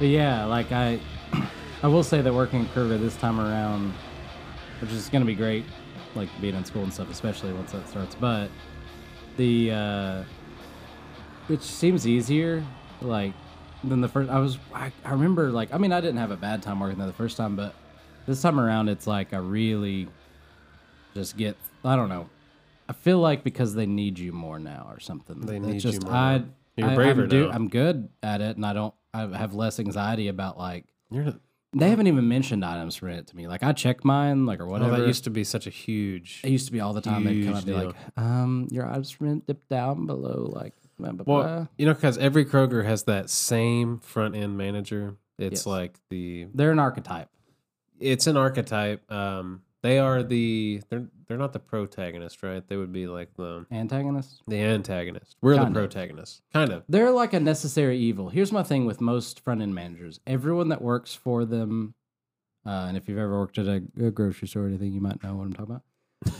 But yeah, like I, I will say that working at Kroger this time around, which is going to be great, like being in school and stuff, especially once that starts. But the, uh, which seems easier, like than the first. I was, I, I remember, like, I mean, I didn't have a bad time working there the first time, but this time around, it's like I really just get, I don't know. I feel like because they need you more now or something. They It's need you just, more. I, You're I- braver I'm, do- now. I'm good at it, and I don't. I have less anxiety about like You're they haven't even mentioned items for it to me. Like I check mine, like or well, whatever. Oh, that used to be such a huge. it used to be all the time. They'd come up and be like, um, your items for rent dipped down below, like blah, blah, blah. You know, because every Kroger has that same front end manager. It's Yes. like the they're an archetype. it's an archetype. Um, they are the they're they're not the protagonist, right? They would be like the Antagonist. the antagonist. We're Kind the protagonist, kind of. They're like a necessary evil. Here's my thing with most front end managers. Everyone that works for them, uh, and if you've ever worked at a, a grocery store or anything, you might know what I'm talking about.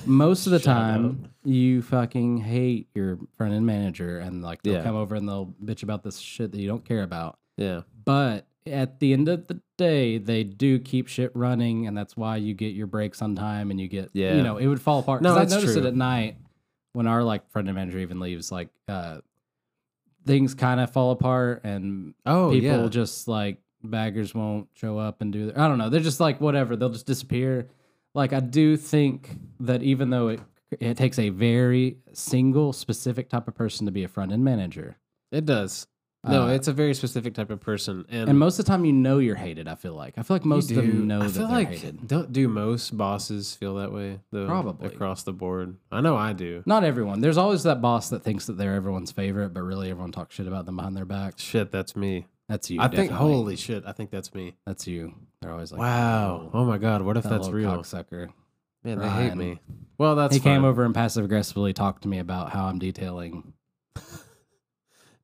Most of the time, you fucking hate your front end manager, and like they'll Yeah. come over and they'll bitch about this shit that you don't care about. Yeah, But at the end of the day, they do keep shit running, and that's why you get your breaks on time, and you get Yeah. you know it would fall apart. No, I noticed it at night when our like front end manager even leaves, like uh, things kind of fall apart, and Oh people yeah. just like baggers won't show up and do their, I don't know. They're just like whatever. They'll just disappear. Like I do think that even though it it takes a very single specific type of person to be a front end manager, It does. No, Uh, it's a very specific type of person, and, and most of the time you know you're hated. I feel like I feel like most of them know I that feel they're like hated. don't do most bosses feel that way though? Probably. across the board. I know I do. Not everyone. There's always that boss that thinks that they're everyone's favorite, but really everyone talks shit about them behind their back. Shit, that's me. That's you. I think. Holy shit, I think that's me. that's you. They're always like, Wow. Oh my god, what if that that's real? cocksucker. Man, they hate me. Well, that's he came over and passive aggressively talked to me about how I'm detailing.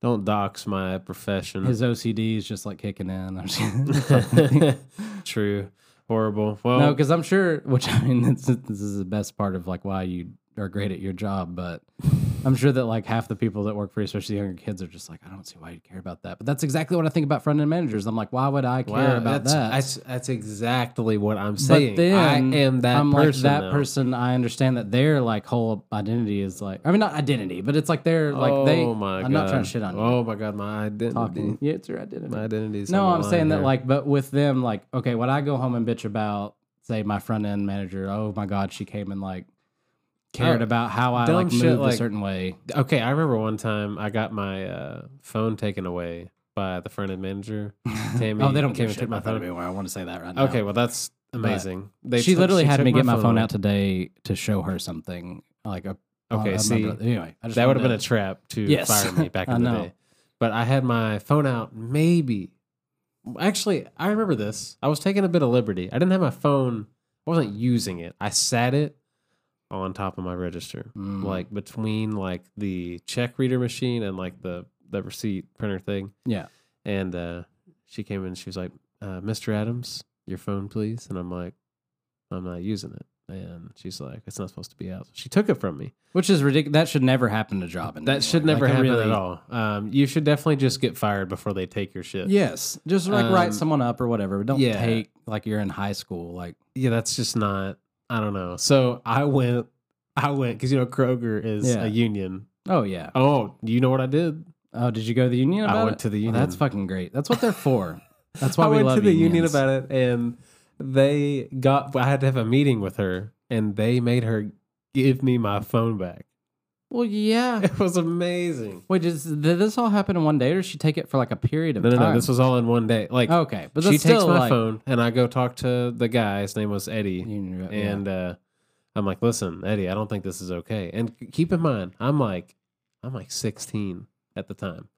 Don't dox my profession. His OCD is just like kicking in. True. Horrible. Well, no, because I'm sure. Which I mean, this, this is the best part of like why you are great at your job. But I'm sure that like half the people that work for you, especially younger kids, are just like, I don't see why you care about that. But that's exactly what I think about front end managers. I'm like, why would I care wow, about that's, that? That's, that's exactly what I'm saying. But then I am that I'm person. like that now. person. I understand that their like whole identity is like. I mean, not identity, but it's like they're like oh they. my I'm god. not trying to shit on you. Oh my god, my identity. talking. Yeah, it's your identity. My identity is no, I'm saying line that like, but with them, like, okay, when I go home and bitch about, say, my front end manager, oh my god, she came and like cared Oh, about how I dumb like moved like- a certain way. Okay, I remember one time I got my uh, phone taken away by the front end manager. Tammy oh, they don't care. give a shit took my about that phone. anymore. I want to say that right now. Okay, well that's amazing. They she took- literally had took me get my phone away. out today to show her something like a. Okay, uh, see, brother- anyway, I just that would have been a trap to Yes. fire me back in the day. But I had my phone out maybe. Actually, I remember this. I was taking a bit of liberty. I didn't have my phone. I wasn't using it. I sat it on top of my register, Mm. like between like the check reader machine and like the the receipt printer thing. Yeah. And uh, she came in. She was like, uh, "Mr. Adams, your phone, please." And I'm like, "I'm not using it." And she's like, "It's not supposed to be out." She took it from me. Which is ridiculous. That should never happen to job. That should never Like, happen really- at all. Um, you should definitely just get fired before they take your shit. Yes, just like Um, write someone up or whatever. But don't yeah. take like you're in high school. Like yeah, that's just not. I don't know. So I went. I went because you know Kroger is Yeah. a union. oh yeah. Oh, you know what I did? Oh, did you go to the union? I About went it? to the Well, union. that's fucking great. That's what they're for. That's why I we went love to the union unions. about it, and they got. I had to have a meeting with her, and they made her give me my phone back. Well, yeah. It was amazing. Wait, does, did this all happen in one day, or did she take it for like a period of time? No, no, time? no. This was all in one day. Like okay, but she takes still my like, phone, and I go talk to the guy. His name was Eddie. Union rep, yeah. and uh, I'm like, listen, Eddie, I don't think this is okay. And keep in mind, I'm like, I'm like 16 at the time.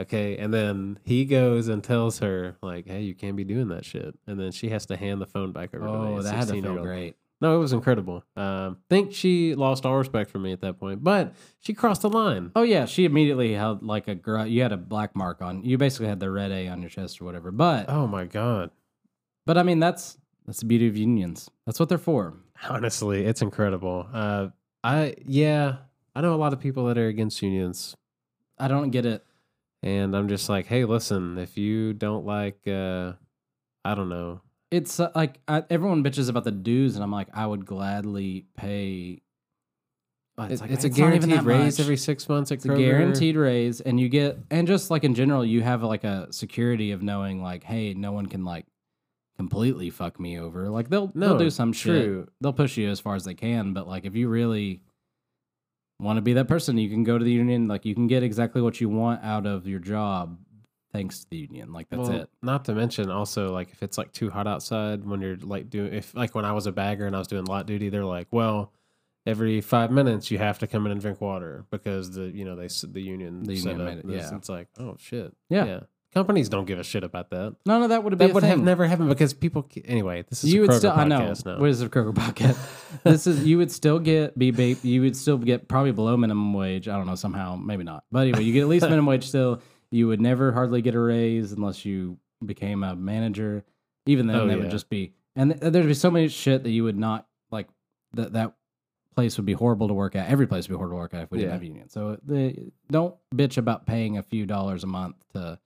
Okay, and then he goes and tells her like, hey, you can't be doing that shit, and then she has to hand the phone back over to me. oh, a that had to feel great. No, it was incredible. Um, think she lost all respect for me at that point, but she crossed the line. Oh yeah, she immediately held like a girl. you had a black mark on you. Basically had the red A on your chest or whatever. But Oh my god! but I mean that's that's the beauty of unions. That's what they're for. Honestly, it's incredible. Uh, I yeah, I know a lot of people that are against unions. I don't get it. And I'm just like, hey, listen, if you don't like, uh, I don't know, It's uh, like I, everyone bitches about the dues, and I'm like, I would gladly pay. Oh, it's, like, it's a not even guaranteed raise much. every six months. It's a guaranteed raise, and you get, and just like in general, you have like a security of knowing, like, hey, no one can like completely fuck me over. Like they'll No, they'll do some shit. They'll push you as far as they can, but like if you really want to be that person, you can go to the union. Like you can get exactly what you want out of your job, thanks to the union. Like that's Well, it. Not to mention also like if it's like too hot outside when you're like doing if like when I was a bagger and I was doing lot duty, they're like, well, every five minutes you have to come in and drink water because the you know they the union The union made it, yeah. It's like oh shit Yeah. yeah. Companies don't give a shit about that. None of that would have been That would have never happened because people. Anyway, this is you a would still, I know. now. What is a Kroger podcast? this is you would still get be you would still get probably below minimum wage. I don't know somehow, maybe not. But anyway, you get at least minimum wage still. You would never hardly get a raise unless you became a manager. Even then, Oh, that yeah. would just be and th- there'd be so many shit that you would not like. That that place would be horrible to work at. Every place would be horrible to work at if we didn't Yeah. have union. So the, don't bitch about paying a few dollars a month to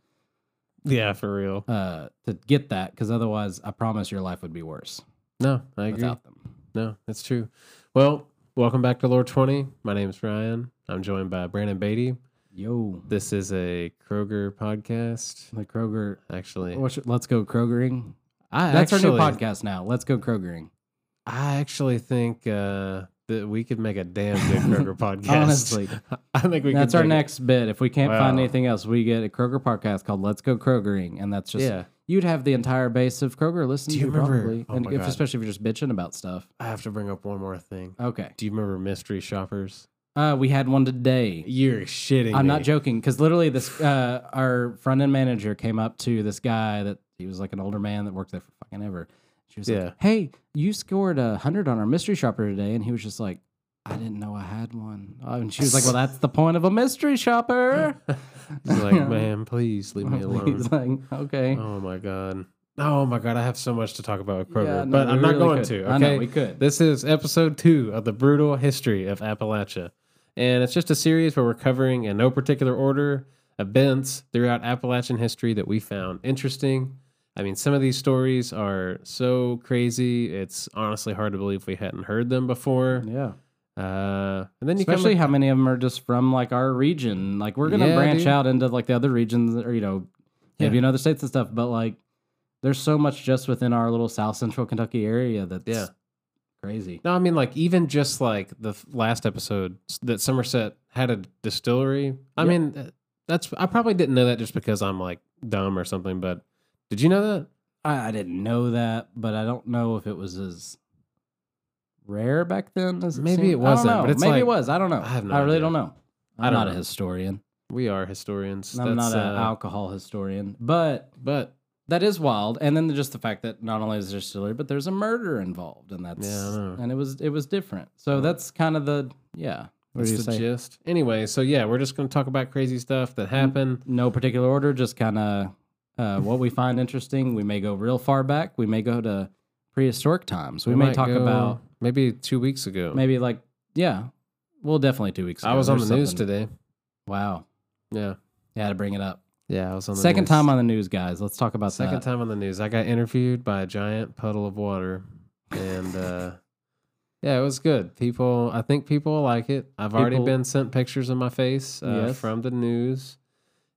yeah, for real. uh to get that because otherwise, I promise your life would be worse No, I agree. without them. No, that's true. Well, welcome back to Lore Twenty. My name is Ryan. I'm joined by Brandon Beatty. Yo, This is a Kroger podcast. the Kroger. Actually, let's go Krogering. I That's actually, our new podcast now. Let's go Krogering. I actually think uh, that we could make a damn good Kroger podcast. Honestly, I think we. that's could our make next bit. If we can't find Wow. anything else, we get a Kroger podcast called "Let's Go Krogering," and that's just Yeah, you'd have the entire base of Kroger listening Do you to remember- probably, oh and my if, God. especially if you're just bitching about stuff. I have to bring up one more thing. Okay, Do you remember mystery shoppers? Uh, we had one today. You're shitting. I'm not joking because literally this uh, our front end manager came up to this guy that he was like an older man that worked there for fucking ever. She was Yeah. like, "Hey, you scored a hundred on our mystery shopper today," and he was just like, "I didn't know I had one." Oh, and she was like, "Well, that's the point of a mystery shopper." He's like, man, please leave me alone. He's like, "Okay." Oh my god. Oh my god, I have so much to talk about with Kroger, Yeah, no, but I'm not really going could. to. Okay, we could. This is episode two of the brutal history of Appalachia, and it's just a series where we're covering in no particular order events throughout Appalachian history that we found interesting. I mean, some of these stories are so crazy; it's honestly hard to believe we hadn't heard them before. Yeah. Uh, and then you come Especially how many of them are just from like our region. Like we're gonna Yeah, branch dude. out into like the other regions, or you know, maybe Yeah. in other states and stuff. But like, there's so much just within our little South Central Kentucky area that's Yeah. Crazy. No, I mean like even just like the last episode that Somerset had a distillery. I Yep. mean uh, that's I probably didn't know that just because I'm like dumb or something. But did you know that? I, I didn't know that, but I don't know if it was as rare back then. As Maybe seemed. it wasn't, I don't know. but it's maybe like- it was. I don't know. I have no I really idea. don't know. I I'm not a historian. We are historians. I'm That's, not an uh, alcohol historian, but But that is wild. And then just the fact that not only is there distillery, but there's a murder involved, and that's Yeah, and it was it was different. So that's kind of the yeah. What that's do you the say? gist. Anyway, so yeah, we're just going to talk about crazy stuff that happened. No particular order, just kind of uh, what we find interesting. We may go real far back. We may go to prehistoric times. We, may talk about maybe two weeks ago. maybe like yeah. Well, definitely two weeks. ago. I was on the news today. Wow, Yeah, yeah, to bring it up. Yeah, I was on the Second news. time on the news, guys. Let's talk about Second that. time on the news. I got interviewed by a giant puddle of water. And uh yeah, it was good. People I think people like it. I've already People- been sent pictures of my face uh, Yes. from the news.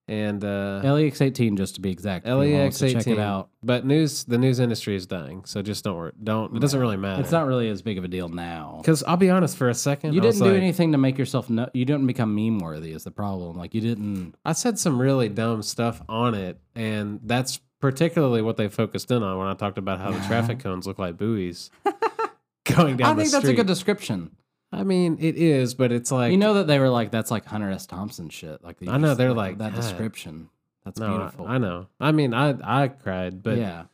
And uh LEX eighteen, just to be exact. LEX to check eighteen. it out. But news the news industry is dying. So just don't worry. Don't it doesn't really matter. It's not really as big of a deal now. because I'll be honest for a second. You I didn't do like- anything to make yourself. No, you didn't become meme worthy. Is the problem? Like you didn't. I said some really dumb stuff on it, and that's particularly what they focused in on when I talked about how the traffic cones look like buoys going down I think that's a good description. I mean, it is, but it's like you know that they were like, "That's like Hunter S. Thompson shit." Like they I know, they're like, that "God." description. That's no, beautiful. I, know. I mean, I I cried, but yeah.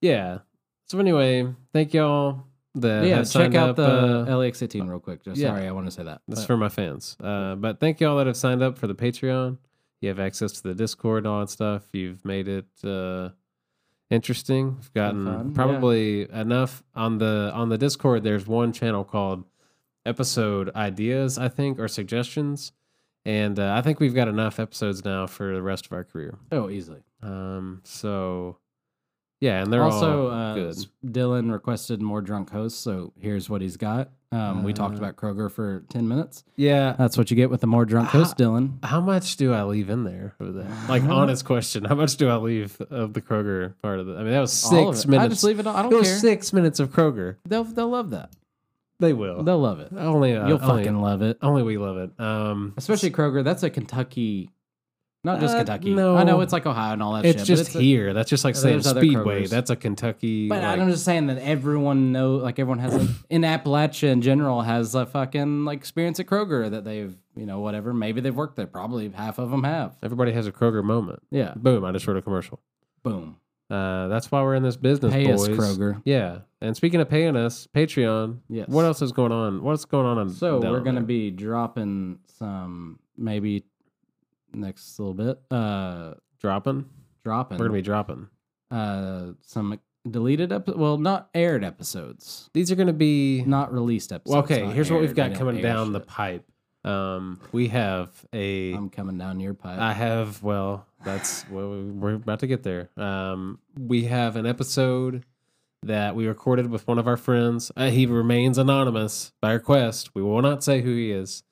yeah, So anyway, thank y'all. That yeah. have Check out up, the uh, LEX eighteen real quick. Just, yeah. Sorry, I want to say that. This is But- for my fans. Uh, but thank you all that have signed up for the Patreon. You have access to the Discord and all that stuff. You've made it uh, interesting. We've gotten fun, yeah. probably enough on the on the Discord. There's one channel called Episode Ideas, I think, or suggestions, and uh, I think we've got enough episodes now for the rest of our career. Oh, easily. Um, so yeah, and they're also, all uh, Dylan requested more drunk hosts, so here's what he's got. Um, we talked Uh, about Kroger for 10 minutes. Yeah. That's what you get with the more drunk host, Dylan. How much do I leave in there of that? Like honest question, how much do I leave of the Kroger part of it? I mean, that was six minutes. I just leave it on. I it don't was care. six minutes of Kroger. They'll, they'll love that. They will. They'll love it. only uh, You'll only, fucking love it. only we love it. Um, Especially Kroger. That's a Kentucky, not just Uh, Kentucky. no. I know it's like Ohio and all that it's shit. just but a- here. That's just like saying There's other Speedway. Krogers. That's a Kentucky. But like- I'm just saying that everyone know, like everyone has a, in Appalachia in general has a fucking like experience at Kroger that they've, you know, whatever. Maybe they've worked there. Probably half of them have. everybody has a Kroger moment. Yeah. Boom! I just wrote a commercial. Boom. Uh, that's why we're in this business, Pay boys. us, Kroger. Yeah. And speaking of paying us, Patreon. Yes. What else is going on? What's going on? on So we're gonna there? be dropping some maybe next little bit. Uh, dropping. dropping. We're gonna be dropping. uh some deleted episodes. Well, not aired episodes. These are gonna be. Not released episodes. Well, okay. Here's what we've got coming down the pipe. Um, we have a. I'm coming down your pipe. I have. Well, that's well, we're about to get there. Um, we have an episode that we recorded with one of our friends. Uh, he remains anonymous by request. We will not say who he is.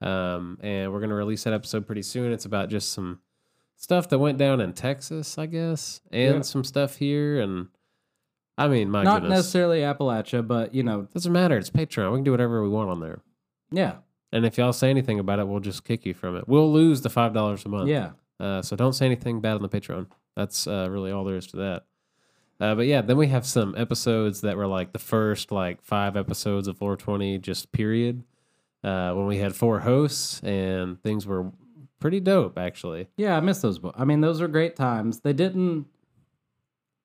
Um, and we're gonna release that episode pretty soon. It's about just some stuff that went down in Texas, I guess, and Yeah. some stuff here. And I mean, my not goodness, necessarily Appalachia, but you know, doesn't matter. It's Patreon. We can do whatever we want on there. yeah, And if y'all say anything about it, we'll just kick you from it. We'll lose the five dollars a month. yeah. Uh, so don't say anything bad on the Patreon. That's uh, really all there is to that. Uh, but yeah, then we have some episodes that were like the first like five episodes of Lore Twenty, just period. Uh, when we had four hosts and things were pretty dope, actually. Yeah, I miss those. Bo- I mean, those were great times. They didn't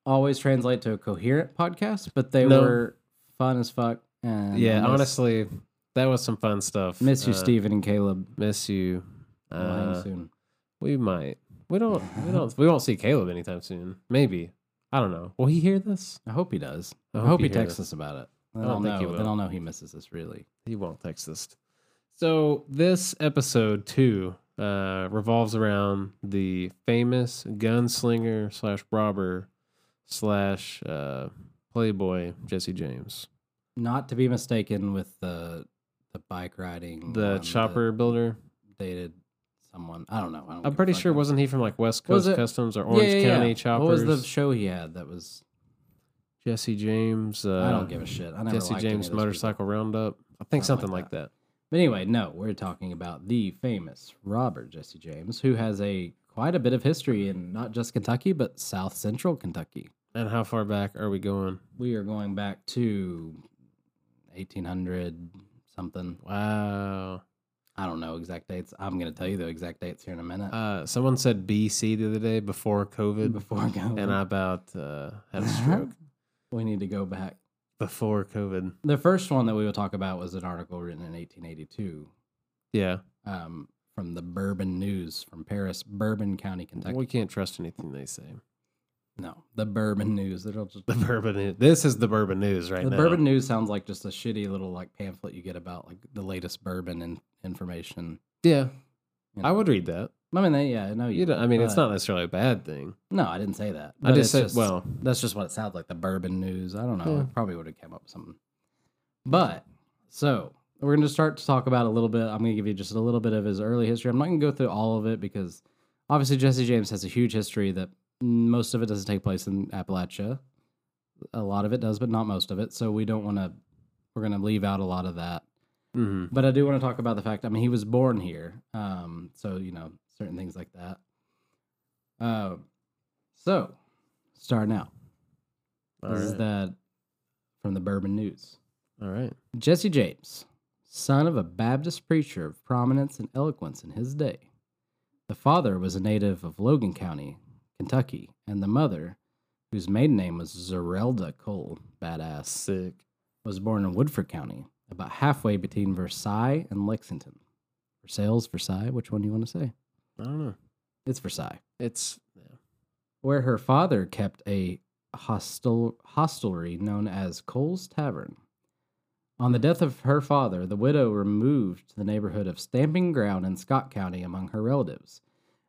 always translate to a coherent podcast, but they No. were fun as fuck. And yeah, honestly, that was some fun stuff. miss you, Uh, Steven and Caleb. Miss you. Uh, soon. we might. We don't. We don't. We won't see Caleb anytime soon. Maybe. I don't know. Will he hear this? I hope he does. I I hope hope, he he texts us about it. I don't think he know. will. Then I'll know he misses us. Really. He won't text us. So this episode two uh, revolves around the famous gunslinger slash robber slash uh, playboy Jesse James, Not to be mistaken with the the bike riding. the chopper builder. dated someone. I don't know. I don't I'm pretty sure wasn't he from like West Coast Customs or Orange yeah, yeah. County Choppers? What was the show he had? That was. Jesse James. Uh, I don't give a shit. I never Jesse James those people. Motorcycle Roundup. I think Something something like like that. But anyway, no, we're talking about the famous Robert Jesse James, who has a quite a bit of history in not just Kentucky but South Central Kentucky. And how far back are we going? We are going back to 1800 something. Wow. I don't know exact dates. I'm going to tell you the exact dates here in a minute. Uh, someone said BC the other day before COVID, Before go, and I about uh, had a stroke we need to go back. before COVID. The first one that we will talk about was an article written in 1882 Yeah, um, from the Bourbon News from Paris, Bourbon County, Kentucky. we can't trust anything they say. No, the Bourbon News. It'll just The bourbon. News. This is the bourbon news right the now. bourbon news sounds like just a shitty little like pamphlet you get about like the latest bourbon and information. Yeah, you I would read that. I mean, they, yeah, I know you. You know, I mean, it's not necessarily a bad thing. No, I didn't say that. I but just it's said, well, that's just what it sounds like. The bourbon news. I don't know. I probably would have came up with something. But so we're going to start to talk about a little bit. I'm going to give you just a little bit of his early history. I'm not going to go through all of it because obviously Jesse James has a huge history that most of it doesn't take place in Appalachia. A lot of it does, but not most of it. So we don't want to. We're going to leave out a lot of that. mhm. But I do want to talk about the fact. I mean, he was born here, um, so you know certain things like that. Uh, so starting out, all this is that from the Bourbon News. all right. Jesse James, son of a Baptist preacher of prominence and eloquence in his day. The father was a native of Logan County, Kentucky, and the mother, whose maiden name was Zerelda Cole, badass, Sick. was born in Woodford County, about halfway between Versailles and Lexington. Versailles, Versailles, which one do you want to say? I don't know. It's Versailles. It's yeah. Where her father kept a hostel hostelry known as Cole's Tavern. On the death of her father, the widow removed to the neighborhood of Stamping Ground in Scott County among her relatives.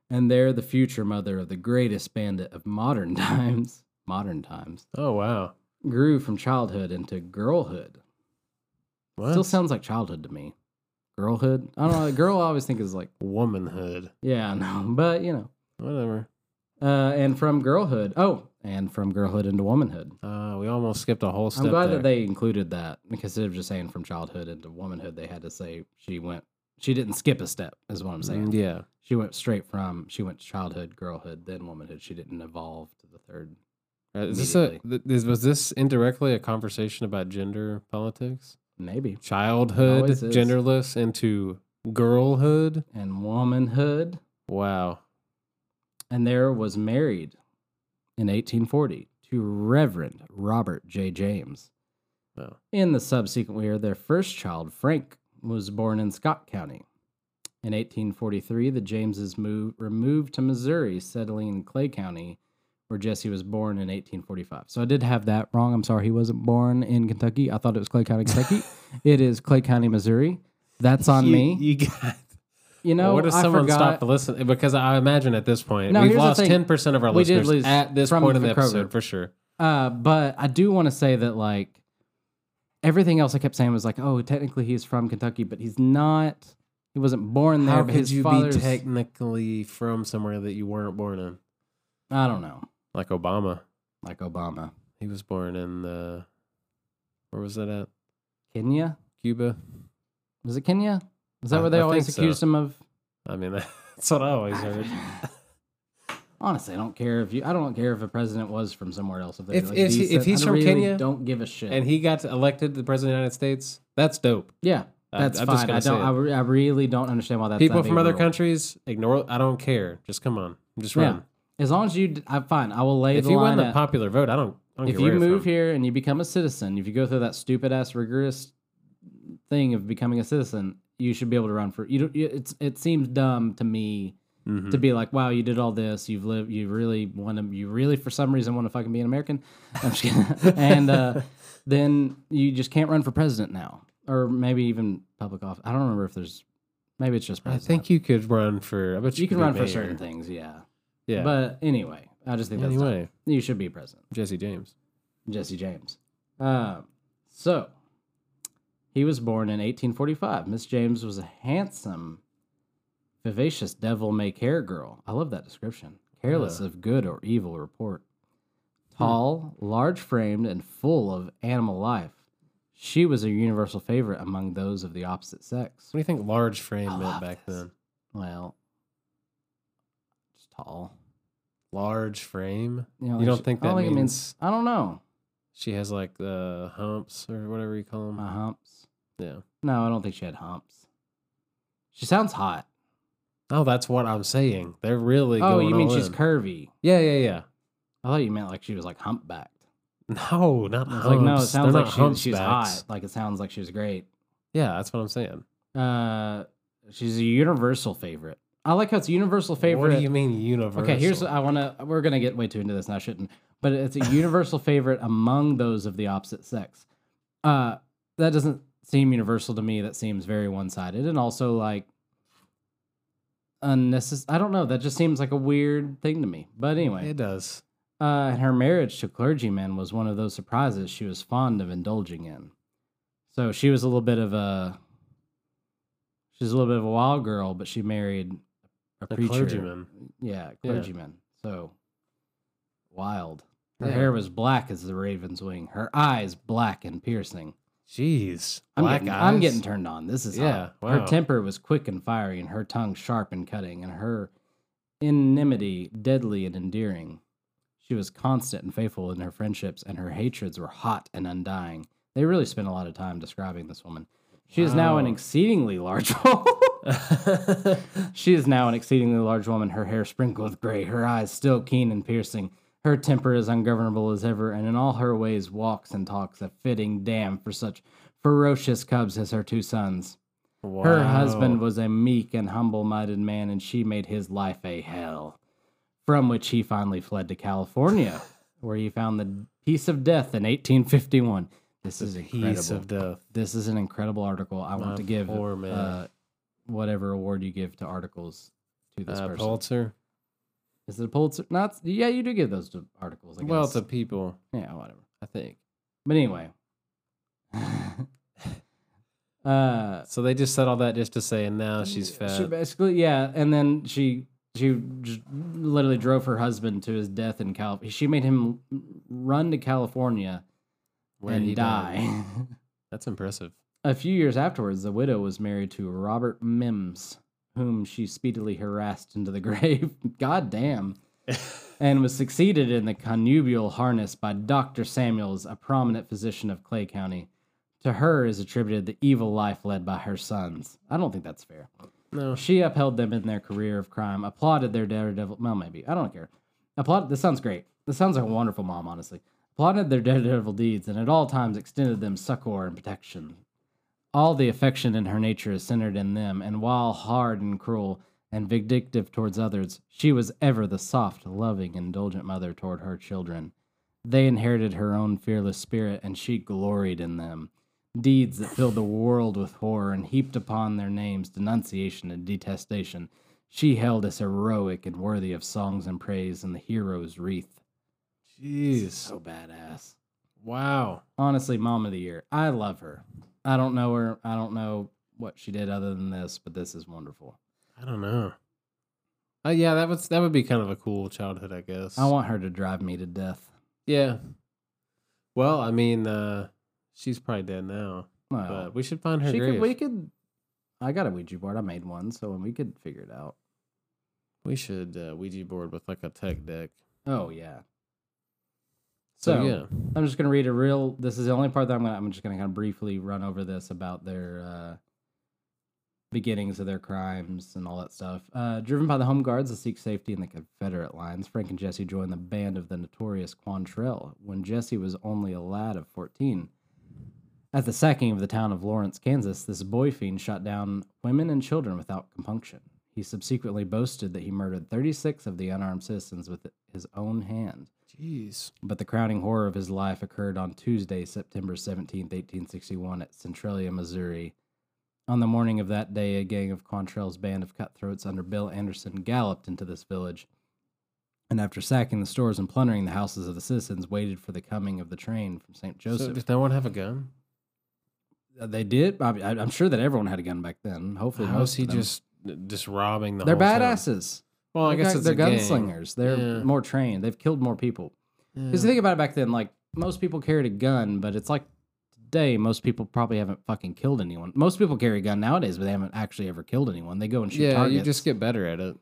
And there, the future mother of the greatest bandit of modern times, modern times, Oh wow. grew from childhood into girlhood. What? Still sounds like childhood to me. Girlhood? I don't know. Girl, I always think is like, womanhood. yeah, no, but you know. Whatever. Uh, and from girlhood, oh, and from girlhood into womanhood. Uh, we almost skipped a whole step. I'm glad there. that they included that because instead of just saying from childhood into womanhood, they had to say she went. She didn't skip a step, is what I'm saying. Mm, Yeah. She went straight from she went childhood, girlhood, then womanhood. She didn't evolve to the third. Uh, is this a th- is, was this indirectly a conversation about gender politics? Maybe Childhood, Always is. genderless into girlhood. and womanhood. Wow. And there was married in 1840 to Reverend Robert J. James. Wow. In the subsequent year, their first child, Frank, was born in Scott County. In 1843, the Jameses moved, removed to Missouri, settling in Clay County, where Jesse was born in 1845. So I did have that wrong. I'm sorry he wasn't born in Kentucky. I thought it was Clay County, Kentucky. it is Clay County, Missouri. That's on You- me. You got. You know, what if I someone forgot. stopped to listen? Because I imagine at this point No, we've lost ten percent of our We did listeners lose at this point in the Kroger. episode for sure. Uh, but I do want to say that like everything else I kept saying was like, oh, technically he's from Kentucky, but he's not. He wasn't born there. How but could his you father's, be technically from somewhere that you weren't born in? I don't know, Like Obama, like Obama, he was born in uh, where was that at? Kenya. Cuba. Was it Kenya? Is that I- what they I always think so. accused him of? I mean, that's what I always heard. Honestly, I don't care if you. I don't care if a president was from somewhere else. If, they're, If- like, if he- if he's I from really Kenya don't give a shit. and he got elected the president of the United States. That's dope. yeah, that's I'm fine. gonna I don't. I, re- I really don't understand why that's People from other rule. countries ignore. I don't care. Just come on. I'm just Yeah. As long as you, I'm fine. I will lay. If you win the at- popular vote, I don't. I don't if you move from. here and you become a citizen, if you go through that stupid ass rigorous thing of becoming a citizen, you should be able to run for. You don't. you- It's it seems dumb to me Mhm. to be like, wow, you did all this. You've lived. You really want to. You really for some reason want to fucking be an American. I'm just kidding. and uh, then you just can't run for president now, or maybe even public office. I don't remember if there's. Maybe it's just I think you could run for. I bet you, you can run for certain things. Yeah. Yeah. But anyway, I just think that's dumb. anyway, you should be president. Jesse James. Jesse James. Uh, so, he was born in 1845. Miss James was a handsome, vivacious devil may care girl. I love that description. Careless Yeah. of good or evil report. Tall, large framed, and full of animal life. She was a universal favorite among those of the opposite sex. What do you think large frame I meant back this. then? Well, just tall. Large frame. You, know, You don't she- think I that think it means I don't know. she has like the humps or whatever you call them? Uh, humps. Yeah. No, I don't think she had humps. She sounds hot. Oh, that's what I'm saying. They're really. Oh, going you mean she's in. curvy? Yeah, yeah, yeah. I thought you meant like she was like humpbacked. No, not was like, no, it sounds They're like she, she's hot. Like it sounds like she's great. Yeah, that's what I'm saying. Uh, she's a universal favorite. I like how it's a universal favorite. What do you mean universal? Okay, here's I want to. We're gonna get way too into this, and I shouldn't. But it's a universal favorite among those of the opposite sex. Uh, that doesn't seem universal to me. That seems very one sided, and also like unnecessary. I don't know. That just seems like a weird thing to me. But anyway, It does. Uh, and her marriage to clergyman was one of those surprises she was fond of indulging in. So she was a little bit of a she's a little bit of a wild girl, but she married a, A preacher. clergyman. Yeah, Yeah. clergyman. So wild. Her Yeah. hair was black as the raven's wing. Her eyes black and piercing. Jeez. I'm Black getting, eyes. I'm getting turned on. This is Yeah, hot. Her temper was quick and fiery, and her tongue sharp and cutting, and her enmity deadly and endearing. She was constant and faithful in her friendships, and her hatreds were hot and undying. They really spent a lot of time describing this woman. She is now an exceedingly large woman. she is now an exceedingly large woman, her hair sprinkled with gray, her eyes still keen and piercing. Her temper as ungovernable as ever, and in all her ways walks and talks a fitting dam for such ferocious cubs as her two sons. Her husband was a meek and humble minded man, and she made his life a hell, from which he finally fled to California, where he found the peace of death in 1851. This The is piece incredible. of death. This is an incredible article. I want My to give poor uh, whatever award you give to articles to this Uh, person. Pulitzer. Is it a Pulitzer? Not. Yeah, you do give those to articles. I guess. Well, to people, yeah, whatever. I think. But anyway. uh, So they just said all that just to say, and now she's fat. She basically, yeah, and then she she just literally drove her husband to his death in Cal. She made him run to California where and die. That's impressive. A few years afterwards, the widow was married to Robert Mims, whom she speedily harassed into the grave. God damn. and was succeeded in the connubial harness by Dr. Samuels, a prominent physician of Clay County. To her is attributed the evil life led by her sons. I don't think that's fair. No, She upheld them in their career of crime, applauded their daredevil. Well, maybe I don't care. Applauded. This sounds great. This sounds like a wonderful mom, honestly. Applauded their daredevil deeds, and at all times extended them succor and protection. All the affection in her nature is centered in them, and while hard and cruel and vindictive towards others, she was ever the soft, loving, indulgent mother toward her children. They inherited her own fearless spirit, and she gloried in them. Deeds that filled the world with horror and heaped upon their names denunciation and detestation. She held as heroic and worthy of songs and praise and the hero's wreath. jeez, So badass. wow. Honestly, mom of the year. I love her. I don't know her. I don't know what she did other than this, but this is wonderful. I don't know. Uh, yeah, that was that would be kind of a cool childhood, I guess. I want her to drive me to death. Yeah. Well, I mean, uh, she's probably dead now, Well, but we should find her she grave. could, we could. I got a Ouija board. I made one, so we could figure it out. We should uh, Ouija board with like a tech deck. Oh yeah. So, So, yeah, I'm just gonna read a real. This is the only part that I'm gonna. I'm just gonna kind of briefly run over this about their uh, beginnings of their crimes and all that stuff. Uh, driven by the Home Guards to seek safety in the Confederate lines, Frank and Jesse joined the band of the notorious Quantrill when Jesse was only a lad of 14. At the sacking of the town of Lawrence, Kansas, this boy fiend shot down women and children without compunction. He subsequently boasted that he murdered 36 of the unarmed citizens with his own hand. Jeez, But the crowning horror of his life occurred on Tuesday, September 17, 1861, at Centralia, Missouri. On the morning of that day, a gang of Quantrill's band of cutthroats under Bill Anderson galloped into this village, and after sacking the stores and plundering the houses of the citizens, waited for the coming of the train from St. Joseph. So did no one have a gun? Uh, they did. I, I- I'm sure that everyone had a gun back then. Hopefully, How most is he of them. just just robbing the? They're whole town? badasses. Well, I They're guess gu- it's they're gunslingers. They're Yeah. more trained. They've killed more people. Because Yeah. you think about it back then, like most people carried a gun, but it's like today, most people probably haven't fucking killed anyone. Most people carry a gun nowadays, but they haven't actually ever killed anyone. They go and shoot yeah, targets. you just get better at it.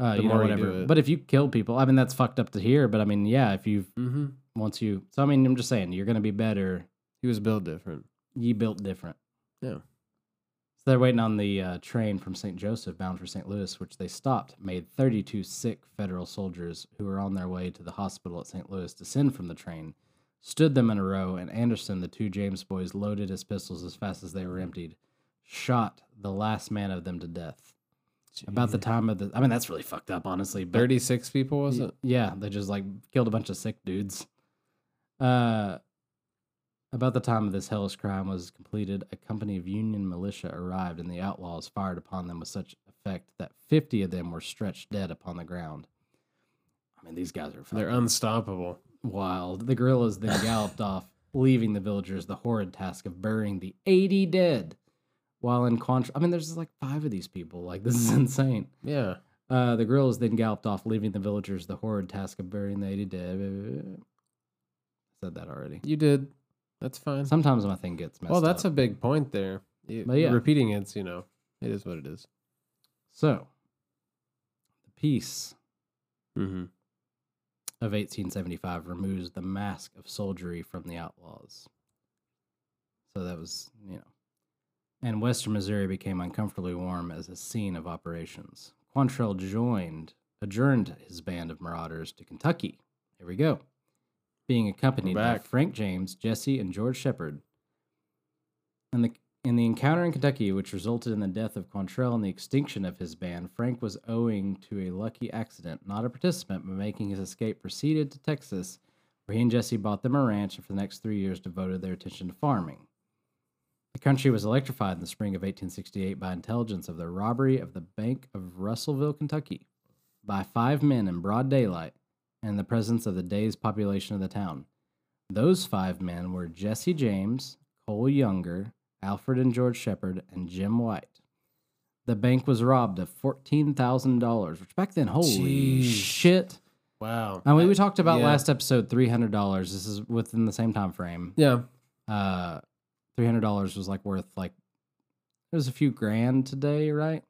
uh, you know, you whatever. it. But if you kill people, I mean, that's fucked up to hear. But I mean, yeah, if you Mm-hmm. once you, so I mean, I'm just saying, you're gonna be better. He was built different. You built different. Yeah. So they're waiting on the uh, train from St. Joseph bound for St. Louis, which they stopped, made 32 sick federal soldiers who were on their way to the hospital at St. Louis descend from the train, stood them in a row, and Anderson, the two James boys, loaded his pistols as fast as they were emptied, shot the last man of them to death. About the time of the, I mean, that's really fucked up, honestly. But thirty-six people was it? Yeah, they just like killed a bunch of sick dudes. Uh, about the time of this hellish crime was completed, a company of Union militia arrived, and the outlaws fired upon them with such effect that fifty of them were stretched dead upon the ground. I mean, these guys are They're unstoppable. wild. The guerrillas then galloped off, leaving the villagers the horrid task of burying the eighty dead. While in contra, I mean, there's like five of these people. Like this is insane. Yeah. Uh, the guerrillas then galloped off, leaving the villagers the horrid task of burying the 80 dead. Said that already. You did. That's fine. Sometimes my thing gets messed well, that's up. a big point there. You- But yeah. Repeating it's, you know, it is what it is. So, the peace Mm-hmm. of 1875 removes the mask of soldiery from the outlaws. So that was, you know. And western Missouri became uncomfortably warm as a scene of operations. Quantrill joined, adjourned his band of marauders to Kentucky. Here we go. Being accompanied by. Frank James, Jesse, and George Shepard. And the in the encounter in Kentucky, which resulted in the death of Quantrill and the extinction of his band, Frank was owing to a lucky accident, not a participant, but making his escape, proceeded to Texas, where he and Jesse bought them a ranch and for the next three years devoted their attention to farming. The country was electrified in the spring of 1868 by intelligence of the robbery of the Bank of Russellville, Kentucky, by five men in broad daylight and the presence of the day's population of the town. Those five men were Jesse James, Cole Younger, Alfred and George Shepard, and Jim White. The bank was robbed of fourteen thousand dollars, which back then, holy Jeez. shit! Wow. I mean, we talked about Yeah. last episode three hundred dollars. This is within the same time frame. Yeah. Uh, three hundred dollars was like worth like it was a few grand today, right?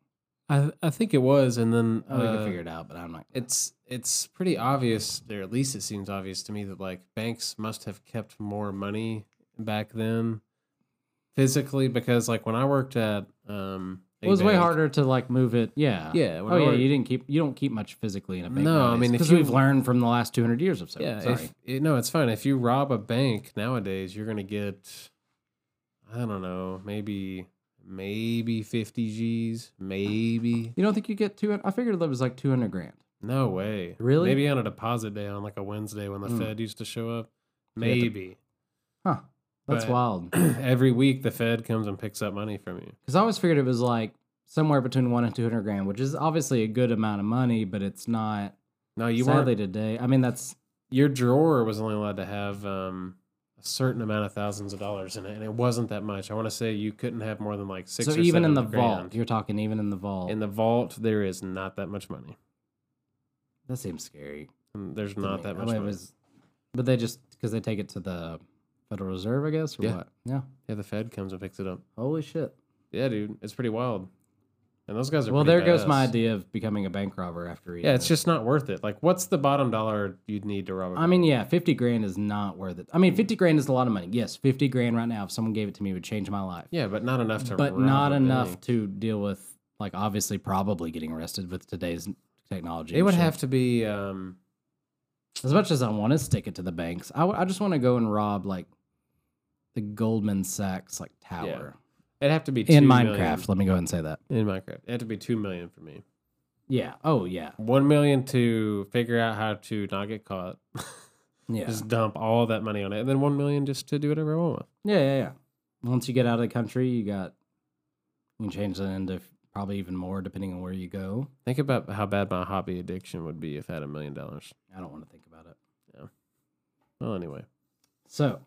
I I think it was, and then Oh, we uh, can figure it out, but I'm not. it's it's pretty obvious, or at least it seems obvious to me that like banks must have kept more money back then, physically, because like when I worked at um, It was way harder to like move it. Yeah. Yeah. Oh I yeah, worked- you didn't keep. You don't keep much physically in a bank. No, I mean, because we've learned from the last two hundred years of so. Yeah, Sorry. if no, it's fine. If you rob a bank nowadays, you're gonna get, I don't know, maybe maybe fifty G's, maybe. you don't think you get two? I figured that was like two hundred grand. No way. Really? Maybe on a deposit day on like a Wednesday when the Mm. Fed used to show up. have to- Maybe. Huh. That's But- wild. Every week the Fed comes and picks up money from you. Because I always figured it was like somewhere between one and two hundred grand, which is obviously a good amount of money, but it's not. No, you sadly weren't. today, I mean that's Your drawer was only allowed to have um, a certain amount of thousands of dollars in it, and it wasn't that much. I want to say you couldn't have more than like six. so or even in the vault. grand. You're talking even in the vault. In the vault, there is not that much money. that seems scary. Mm, There's not me. that I much mean, money. was, but they just because they take it to the Federal Reserve, I guess, or Yeah. what? Yeah. Yeah, the Fed comes and picks it up. Holy shit. Yeah, dude, it's pretty wild. And those guys are Well, there goes my idea of becoming a bank robber after. Yeah, it's this. just not worth it. Like, what's the bottom dollar you'd need to rob I mean, yeah, fifty grand is not worth it. I mean, fifty grand is a lot of money. Yes, fifty grand right now, if someone gave it to me, would change my life. Yeah, but not enough to. but not enough bank. to deal with, like, obviously, probably getting arrested with today's technology. It would shit. have to be. Um, as much as I want to stick it to the banks. I, w- I just want to go and rob like the Goldman Sachs like tower it'd have to be in Minecraft. million. Let me go ahead and say that. In Minecraft, it'd have to be two million for me. Yeah. Oh yeah. One million to figure out how to not get caught. Yeah. just dump all that money on it, and then one million just to do whatever I want with. yeah. Yeah. Yeah. Once you get out of the country, you got you can change that into probably even more depending on where you go. Think about how bad my hobby addiction would be if I had a million dollars. I don't want to think about it. Yeah. Well, anyway, So.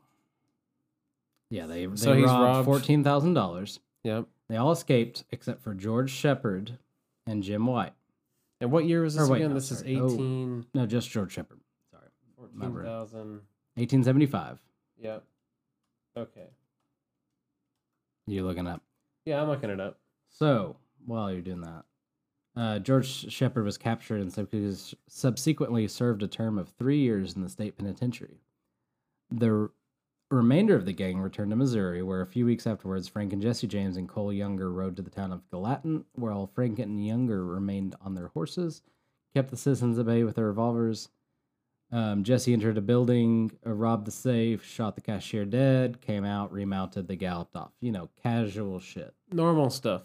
Yeah, they, they So he's robbed, robbed- fourteen thousand dollars. yep. They all escaped except for George Shepard and Jim White. And what year was this wait, again? no, this sorry. is Oh. 18, No, just George Shepard. Sorry, 14,000. eighteen seventy five. Yep. Okay. You're looking up? Yeah, I'm looking it up. So while you're doing that, uh, George Shepard was captured and subsequently- served a term of three years in the state penitentiary. The remainder of the gang returned to Missouri, where a few weeks afterwards, Frank and Jesse James and Cole Younger rode to the town of Gallatin, while Frank and Younger remained on their horses, kept the citizens at bay with their revolvers. Um, Jesse entered a building, uh, robbed the safe, shot the cashier dead, came out, remounted, they galloped off. You know, casual shit. Normal stuff.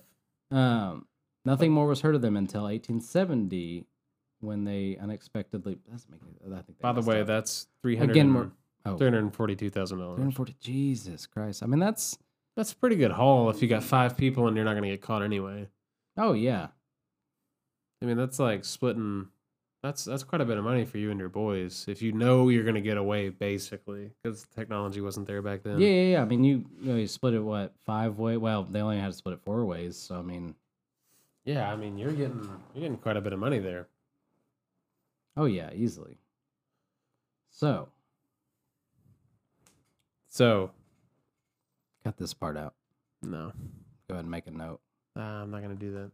Um, nothing more was heard of them until 1870, when they unexpectedly. That's making. I think. By the way, up. that's 300 again, we're, oh, $342,000. 340. Jesus Christ! I mean, that's. That's a pretty good haul if you got five people and you're not going to get caught anyway. Oh yeah, I mean, that's like splitting. That's that's quite a bit of money for you and your boys if you know you're going to get away, basically, because technology wasn't there back then. yeah, yeah, yeah. I mean, you, you, know, you split it what five way? Well, they only had to split it four ways. So I mean, Yeah, I mean, you're getting you're getting quite a bit of money there. oh yeah, easily. So So cut this part out. no, Go ahead and make a note. uh, I'm not going to do that.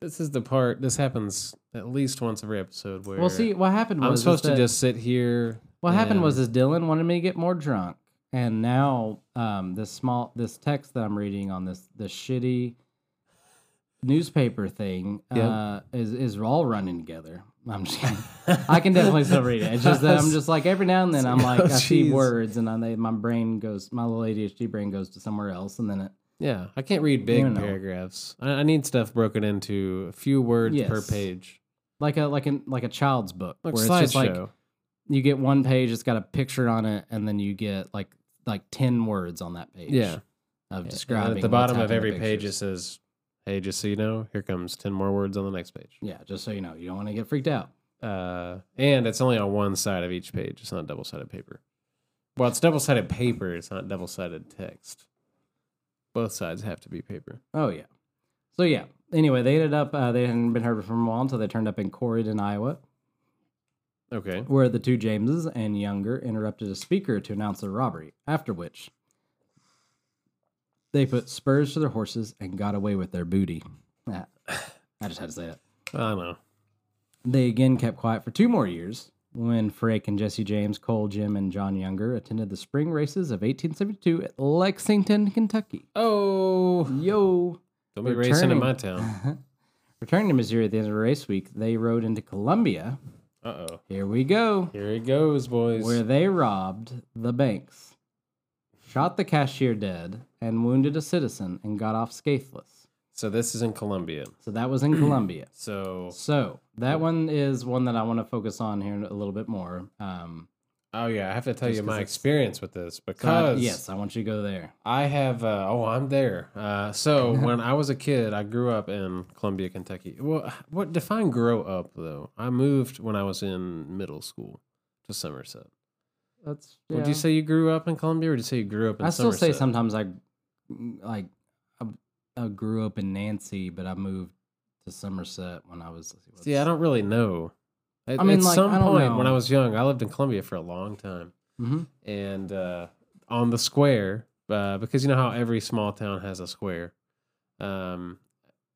This is the part. This happens at least once every episode where Well, see, what happened was I'm supposed to just sit here. What happened was and- is Dylan wanted me to get more drunk, and now um, this small this text that I'm reading on this this shitty newspaper thing Yep. uh, is is all running together. I'm just. I can definitely still read it. It's just that I'm just like every now and then I'm like Oh, I see words and I, my brain goes my little ADHD brain goes to somewhere else and then it Yeah, I can't read big You know. paragraphs. I, I need stuff broken into a few words per page, like a like a like a child's book like where it's just like you get one page it's got a picture on it and then you get like like 10 words on that page Yeah. of Yeah, describing and at the bottom of every page it says, "Hey, just so you know, here comes ten more words on the next page." yeah just so you know you don't want to get freaked out Uh, and it's only on one side of each page. It's not double sided paper. Well, it's double sided paper. It's not double sided text. Both sides have to be paper. oh yeah so yeah anyway they ended up uh, they hadn't been heard from a while until they turned up in corydon iowa Okay. where the two jameses and younger interrupted a speaker to announce a robbery after which they put spurs to their horses and got away with their booty Ah, i just had to say that I don't know. They again kept quiet for two more years when Frank and Jesse James, Cole, Jim, and John Younger attended the spring races of 1872 at Lexington, Kentucky. Oh, Yo! don't be racing in my town. Returning to Missouri at the end of the race week, they rode into Columbia. Uh oh. Here we go. Here it goes, boys. Where they robbed the banks, shot the cashier dead, and wounded a citizen and got off scatheless. so this is in Columbia. So that was in Columbia. So, So that one is one that I want to focus on here a little bit more. Um, oh yeah, I have to tell you my experience with this so I- because yes, I want you to go there. I have. Uh, oh, I'm there. Uh, so when I was a kid, I grew up in Columbia, Kentucky. Well, what define grow up though? I moved when I was in middle school to Somerset. That's. Would you say you grew up in Columbia, or did you say you grew up in I still say sometimes I, like, I, I grew up in Nancy, but I moved to Somerset when I was. See, I don't really know. At, I mean, at like, some I point when I was young, I lived in Columbia for a long time, hmm and uh, on the square, uh, because you know how every small town has a square. Um,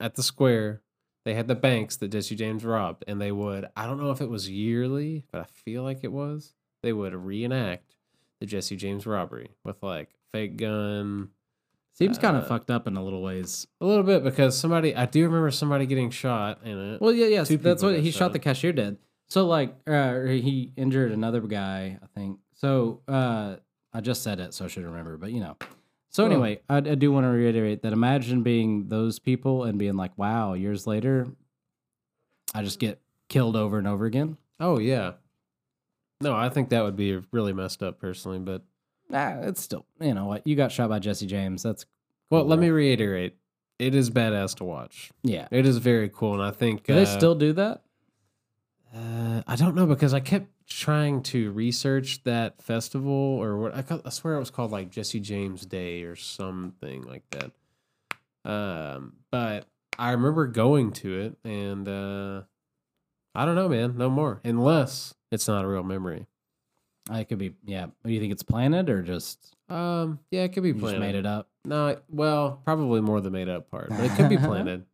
at the square, they had the banks that Jesse James robbed, and they would. I don't know if it was yearly, but I feel like it was. They would reenact the Jesse James robbery with like fake gun, Seems kind of Uh, fucked up in a little ways. a little bit because somebody. I do remember somebody getting shot in it. Well, yeah, yes, Two that's what he shot shot. the cashier dead. So like, uh, he injured another guy, I think. So uh, I just said it, so I should remember. But you know. So Well- anyway, I, I do want to reiterate that. Imagine being those people and being like, "Wow, years later, I just get killed over and over again." Oh yeah. No, I think that would be really messed up personally, but Nah, it's still, you know what? You got shot by Jesse James. That's well, let me reiterate. It is badass to watch. yeah. It is very cool, and I think Do they uh, still do that? Uh, I don't know because I kept trying to research that festival or what I, I swear it was called like Jesse James Day or something like that. Um, but I remember going to it, and uh, I don't know, man. No more, unless it's not a real memory. I could be. Yeah. Do you think it's planted or just Um, yeah, it could be you just planted. made it up? No, well, probably more the made up part, but it could be planted.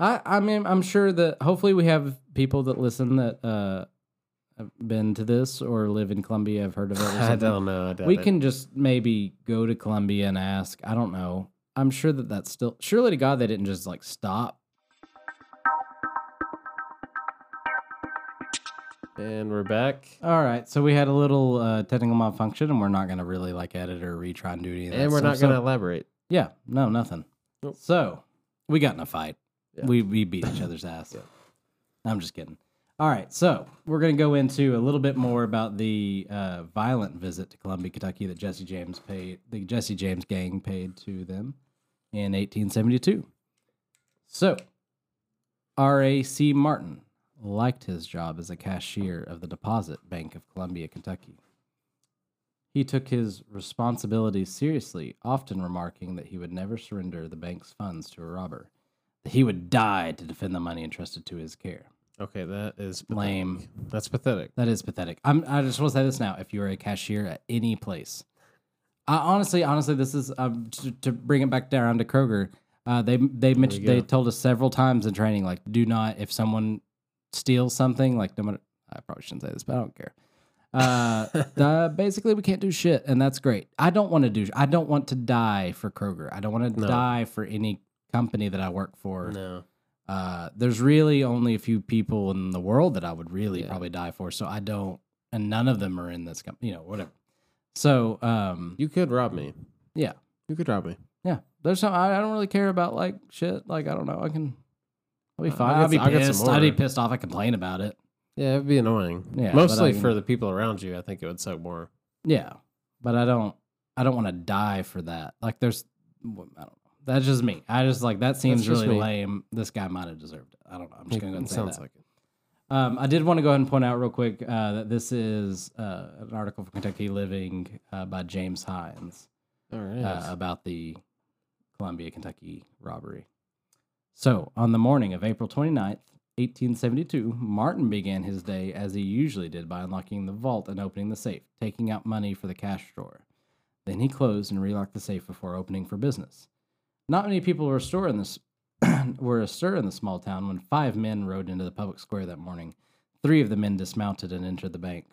I I mean I'm sure that hopefully we have people that listen that uh have been to this or live in Columbia have heard of it. Or I don't know. I we it. can just maybe go to Columbia and ask. I don't know. I'm sure that that's still surely to God they didn't just like stop. And we're back. All right, so we had a little uh, technical malfunction, and we're not gonna really like edit or retry and do any of that. And we're stuff. not going to elaborate. Yeah, no, nothing. Nope. So we got in a fight. Yeah. We we beat each other's ass. I'm just kidding. All right, so we're gonna go into a little bit more about the uh, violent visit to Columbia, Kentucky that Jesse James paid, the Jesse James gang paid to them in 1872. So, R.A.C. Martin liked his job as a cashier of the Deposit Bank of Columbia, Kentucky. He took his responsibilities seriously, often remarking that he would never surrender the bank's funds to a robber. That he would die to defend the money entrusted to his care. Okay, that is pathetic. Lame. That's pathetic. That is pathetic. I'm, I just want to say this now. If you are a cashier at any place, I honestly, honestly, this is um, to, to bring it back down to Kroger. Uh, they they mentioned they told us several times in training, like, do not if someone steals something, like, no matter. I probably shouldn't say this, but I don't care. Uh, uh, basically, we can't do shit, and that's great. I don't want to do. I don't want to die for Kroger. I don't want to No. die for any company that I work for. No. Uh, there's really only a few people in the world that I would really Yeah. probably die for. So I don't, and none of them are in this company, you know, whatever. So, um, You could rob me. Yeah. You could rob me. yeah, there's some, I, I don't really care about like shit. Like, I don't know. I can, I'll be I'll fine. get I'll be s- I'll pissed. I'd be pissed off. I complain about it. Yeah, it'd be annoying. Yeah, Mostly I- for the people around you, I think it would suck more. Yeah, but I don't. I don't want to die for that. Like, there's. I don't know. That's just me. I just like that seems really me. lame. This guy might have deserved it. I don't know. I'm just gonna go and say sounds that. like it. Um, I did want to go ahead and point out real quick uh, that this is uh, an article from Kentucky Living uh, by James Hines All right. uh, about the Columbia, Kentucky robbery. So, on the morning of April 29th, 1872, Martin began his day as he usually did by unlocking the vault and opening the safe, taking out money for the cash drawer. Then he closed and relocked the safe before opening for business. Not many people were astir in this were astir in the small town when five men rode into the public square that morning. Three of the men dismounted and entered the bank.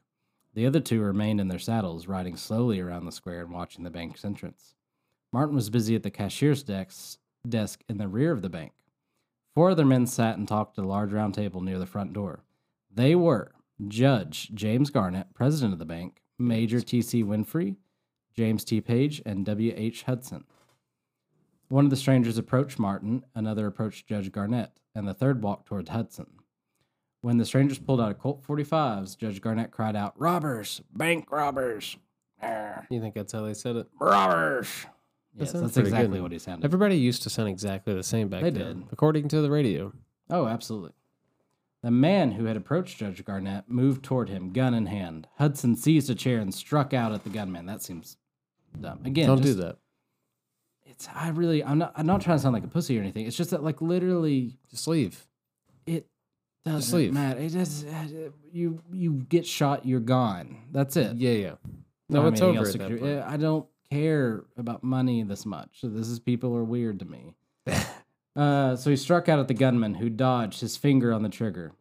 The other two remained in their saddles, riding slowly around the square and watching the bank's entrance. Martin was busy at the cashier's desk, desk in the rear of the bank. Four other men sat and talked at a large round table near the front door. They were Judge James Garnett, president of the bank, Major T.C. Winfrey, James T. Page, and W.H. Hudson. One of the strangers approached Martin, another approached Judge Garnett, and the third walked toward Hudson. When the strangers pulled out a Colt 45s, Judge Garnett cried out, Robbers! Bank robbers! Arr, you think that's how they said it? robbers! Yes, that's exactly good. what he sounded. Everybody used to sound exactly the same back They then, did. according to the radio. Oh, absolutely. The man who had approached Judge Garnett moved toward him, gun in hand. Hudson seized a chair and struck out at the gunman. That seems dumb. Again, Don't just- do that. It's I really I'm not I'm not trying to sound like a pussy or anything. It's just that like literally Just leave. it doesn't leave. matter. It does uh, you you get shot, you're gone. That's it. Yeah, yeah. No, it's over at that point. Uh, I don't care about money this much. So this is people are weird to me. uh, so he struck out at the gunman, who dodged his finger on the trigger.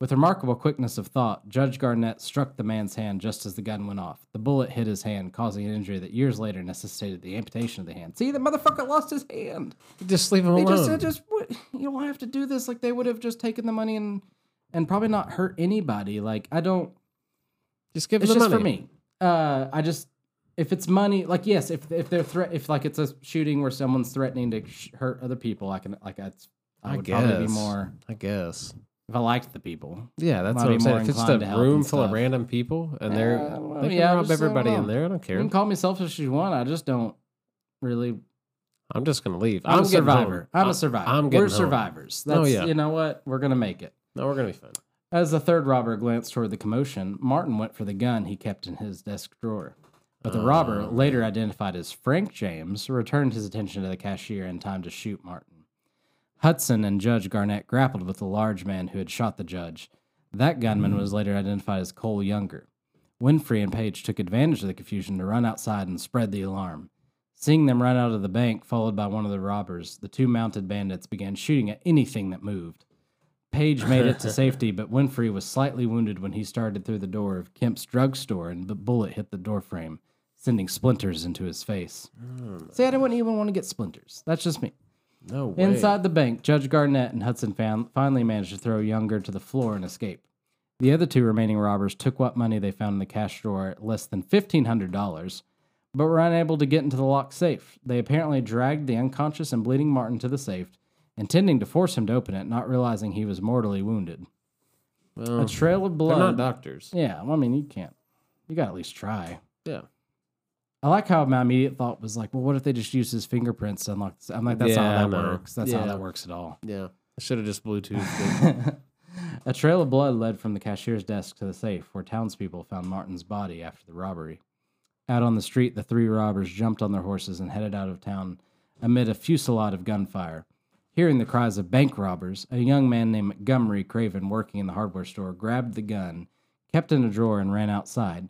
With remarkable quickness of thought, Judge Garnett struck the man's hand just as the gun went off. The bullet hit his hand, causing an injury that years later necessitated the amputation of the hand. See, the motherfucker lost his hand. Just leave him They alone. just, they just, you don't have to do this. Like they would have just taken the money and and probably not hurt anybody. Like I don't Just give him it's the just money. for me. Uh, I just if it's money, like yes, if if they're threat, if like it's a shooting where someone's threatening to sh- hurt other people, I can like that's I I would probably be more I guess. if I liked the people. Yeah, that's Might what be I'm saying. If it's just inclined to a help room and full of stuff. random people and Uh, they're well, they can yeah, rob just- don't everybody in there, I don't care. You care. can call me selfish as you want. I just don't really. I'm just gonna leave. I'm, a getting survivor. home. I'm I- a survivor. I'm We're home. survivors. Oh, yeah. you know what we're gonna make it. No, we're gonna be fine. As the third robber glanced toward the commotion, Martin went for the gun he kept in his desk drawer. But the robber, Oh. later identified as Frank James, returned his attention to the cashier in time to shoot Martin. Hudson and Judge Garnett grappled with the large man who had shot the judge. That gunman hmm. was later identified as Cole Younger. Winfrey and Page took advantage of the confusion to run outside and spread the alarm. Seeing them run out of the bank, followed by one of the robbers, the two mounted bandits began shooting at anything that moved. Page made it to safety, but Winfrey was slightly wounded when he started through the door of Kemp's drugstore and the bullet hit the doorframe, sending splinters into his face. Hmm. See, I didn't even want to get splinters. That's just me. No way. Inside the bank, Judge Garnett and Hudson fan- finally managed to throw Younger to the floor and escape. The other two remaining robbers took what money they found in the cash drawer at less than $1,500, but were unable to get into the locked safe. They apparently dragged the unconscious and bleeding Martin to the safe, intending to force him to open it, not realizing he was mortally wounded. Well, A trail of blood. they're not doctors. Yeah, well, I mean, you can't. You got to at least try. Yeah. I like how my immediate thought was like, well, what if they just use his fingerprints to unlock? This? I'm like, that's Yeah, not I how that know. works. That's not how Yeah. that works at all. Yeah. I should have just Bluetooth. a trail of blood led from the cashier's desk to the safe, where townspeople found Martin's body after the robbery. Out on the street, the three robbers jumped on their horses and headed out of town amid a fusillade of gunfire. Hearing the cries of bank robbers, a young man named Montgomery Craven, working in the hardware store, grabbed the gun, kept it in a drawer, and ran outside.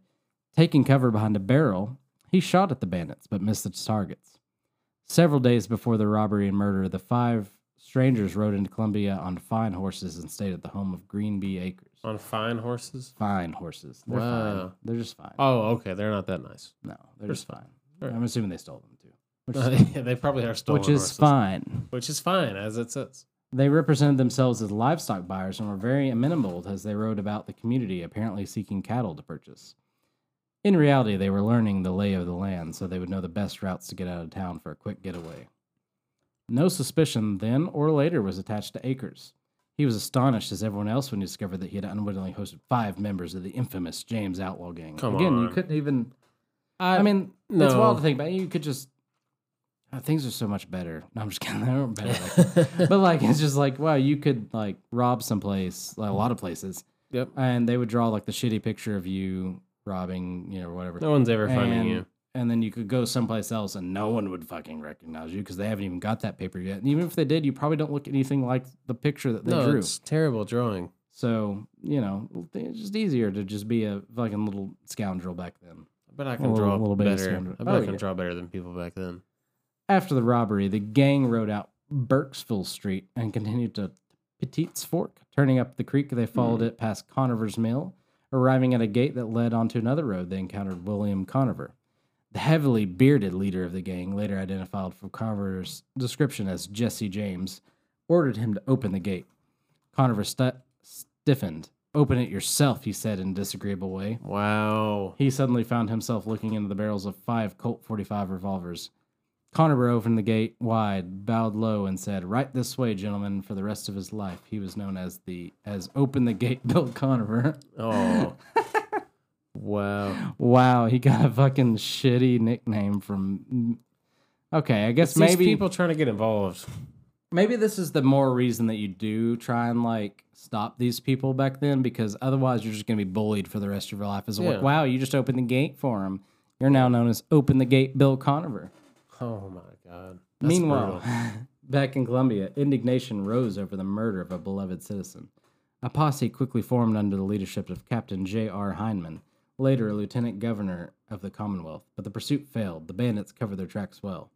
Taking cover behind a barrel, he shot at the bandits but missed its targets. Several days before the robbery and murder, the five strangers rode into Columbia on fine horses and stayed at the home of Greenbee Acres. On fine horses? Fine horses. They're fine. Wow. They're just fine. Oh, okay. They're not that nice. No, they're just fine. Alright. I'm assuming they stole them too. Which is, yeah, they probably are stolen which is horses. fine. Which is fine, as it says. They represented themselves as livestock buyers and were very amenable as they rode about the community, apparently seeking cattle to purchase. In reality, they were learning the lay of the land so they would know the best routes to get out of town for a quick getaway. No suspicion then or later was attached to Acres. He was astonished as everyone else when he discovered that he had unwittingly hosted five members of the infamous James Outlaw Gang. Come Again, you couldn't even. I mean, it's no. wild to think about. You could just. uh, things are so much better. No, I'm just kidding. They weren't better. Like but like, it's just like, wow, you could like rob someplace, like a lot of places, Yep. and they would draw like the shitty picture of you robbing, you know, whatever. No one's ever finding and, you. And then you could go someplace else and no one would fucking recognize you because they haven't even got that paper yet. And even if they did, you probably don't look anything like the picture that they No, drew. it's terrible drawing. So, you know, it's just easier to just be a fucking little scoundrel back then. But I can draw A little- draw little bit better. I bet Oh, I can yeah. draw better than people back then. After the robbery, the gang rode out Burkesville Street and continued to Petite's Fork. Turning up the creek, they followed hmm. it past Conover's Mill, arriving at a gate that led onto another road. They encountered William Conover. The heavily bearded leader of the gang, later identified from Conover's description as Jesse James, ordered him to open the gate. Conover stu- stiffened. Open it yourself, he said in a disagreeable way. Wow. He suddenly found himself looking into the barrels of five Colt 45 revolvers. Conover opened the gate wide, bowed low, and said, "Right this way, gentlemen." For the rest of his life, he was known as the as "Open the Gate" Bill Conover. Oh. wow. wow, he got a fucking shitty nickname from. Okay, I guess It's maybe people trying to get involved. maybe this is the more reason that you do try and like stop these people back then because otherwise you're just going to be bullied for the rest of your life as Yeah. like wow you just opened the gate for him you're now known as open the gate bill conover Oh my god. That's meanwhile back in columbia indignation rose over the murder of a beloved citizen a posse quickly formed under the leadership of captain j.r hindman later a lieutenant governor of the commonwealth but the pursuit failed the bandits covered their tracks well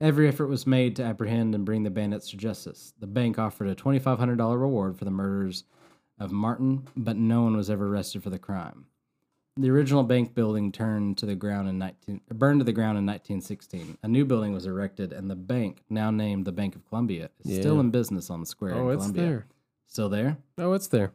Every effort was made to apprehend and bring the bandits to justice. The bank offered a $2,500 reward for the murders of Martin, but no one was ever arrested for the crime. The original bank building turned to the ground in 19, burned to the ground in 1916. A new building was erected, and the bank, now named the Bank of Columbia, is still in business on the square Oh, in it's Columbia. there. Still there? Oh, it's there.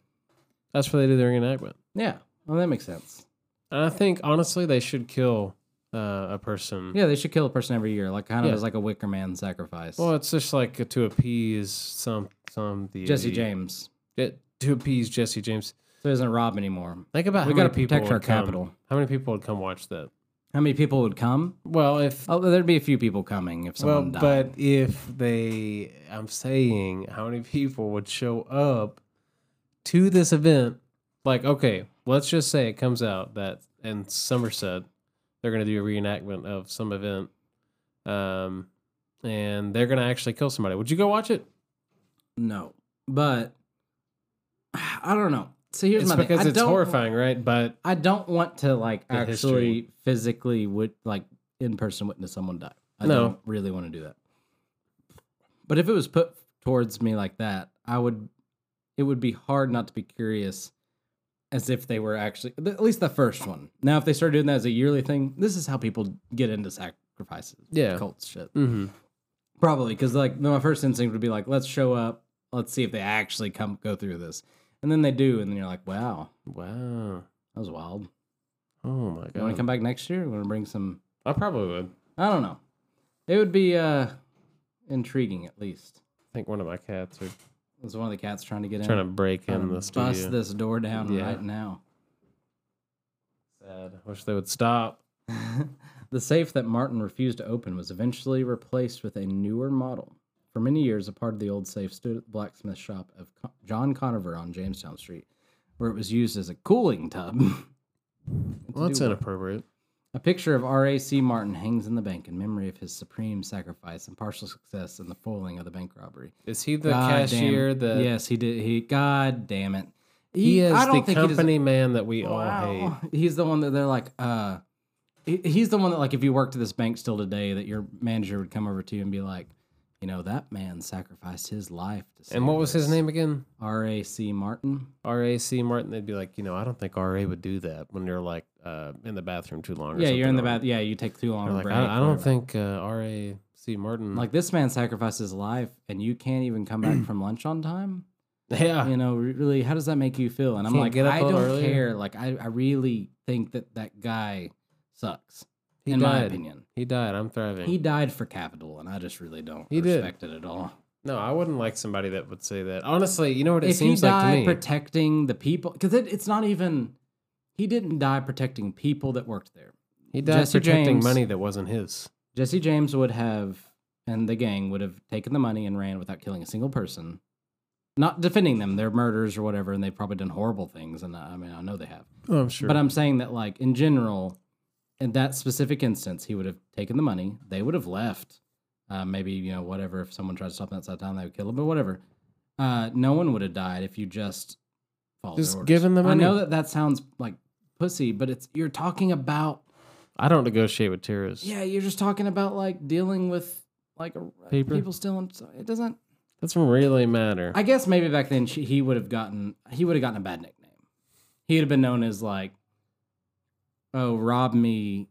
That's where they do their reenactment. Yeah. Well, that makes sense. And I think honestly they should kill uh, a person. Yeah, they should kill a person every year, like kind of Yeah. as like a Wicker Man sacrifice. Well, it's just like to appease some some the Jesse James, to appease Jesse James. So he doesn't rob anymore. Think about We how gotta many people protect our come- capital. How many people would come watch that? How many people would come? Well, if Oh, there'd be a few people coming if well, someone died. but if they, I'm saying, how many people would show up to this event? Like, okay, let's just say it comes out that in Somerset they're going to do a reenactment of some event, um, and they're going to actually kill somebody. Would you go watch it? no, but I don't know. So here's it's my thing. because I it's don't- horrifying, right? But I don't want to like actually history. physically would like in person witness someone die. I No. don't really want to do that. But if it was put towards me like that, I would. It would be hard not to be curious, as if they were actually at least the first one. Now, if they start doing that as a yearly thing, this is how people get into sacrifices, Yeah. cults, shit. hmm Probably because like my first instinct would be like, let's show up, let's see if they actually come go through this, and then they do, and then you're like, wow, wow, that was wild. oh my god. You want to come back next year? Want to bring some? I probably would. I don't know. It would be uh intriguing at least. I think one of my cats are Was one of the cats trying to get in? trying to break Trying in to the studio. bust this door down Yeah. right now. Sad. I wish they would stop. the safe that Martin refused to open was eventually replaced with a newer model. For many years, a part of the old safe stood at the blacksmith shop of Co- John Conover on Jamestown Street, where it was used as a cooling tub. Well, that's inappropriate. A picture of R.A.C. Martin hangs in the bank in memory of his supreme sacrifice and partial success in the foiling of the bank robbery. Is he the God cashier damn- that? yes, he did. He God damn it. He is I the he company man that we all hate. He's the one that they're like, uh, he- he's the one that like if you worked at this bank still today, that your manager would come over to you and be like, you know, that man sacrificed his life to save And what was his name again? R A C Martin. R.A.C. Martin. They'd be like, you know, I don't think R.A. would do that when you're like uh, in the bathroom too long. Or Yeah, you're in the bath. Yeah, you take too long. Like, I, I don't whatever. think uh, R.A.C. Martin. like this man sacrificed his life, and you can't even come back from lunch on time. yeah, you know, really, how does that make you feel? And I'm Can't like, get up I a don't earlier? care. Like, I, I really think that that guy sucks. He in died. my opinion, He died. I'm thriving. he died for capital, and I just really don't He did. respect it at all. No, I wouldn't like somebody that would say that. Honestly, you know what it if seems like to me. protecting the people, because it, it's not even. He didn't die protecting people that worked there. he died Jesse protecting James- money that wasn't his. Jesse James would have, and the gang would have taken the money and ran without killing a single person. Not defending them, they're murders or whatever, and they've probably done horrible things. And I I mean, I know they have. Oh, I'm sure. But I'm saying that, like, in general, in that specific instance, he would have taken the money. They would have left. Uh, maybe, you know, whatever. If someone tried to stop them outside town, they would kill him, but whatever. Uh, no one would have died if you just followed Just their orders. give 'em the I know that that sounds like pussy, but it's you're talking about I don't negotiate with terrorists. yeah, you're just talking about like dealing with like a, Paper. people stealing. so It doesn't. Doesn't really matter. I guess maybe back then she, he would have gotten he would have gotten a bad nickname. He would have been known as like, oh, rob me,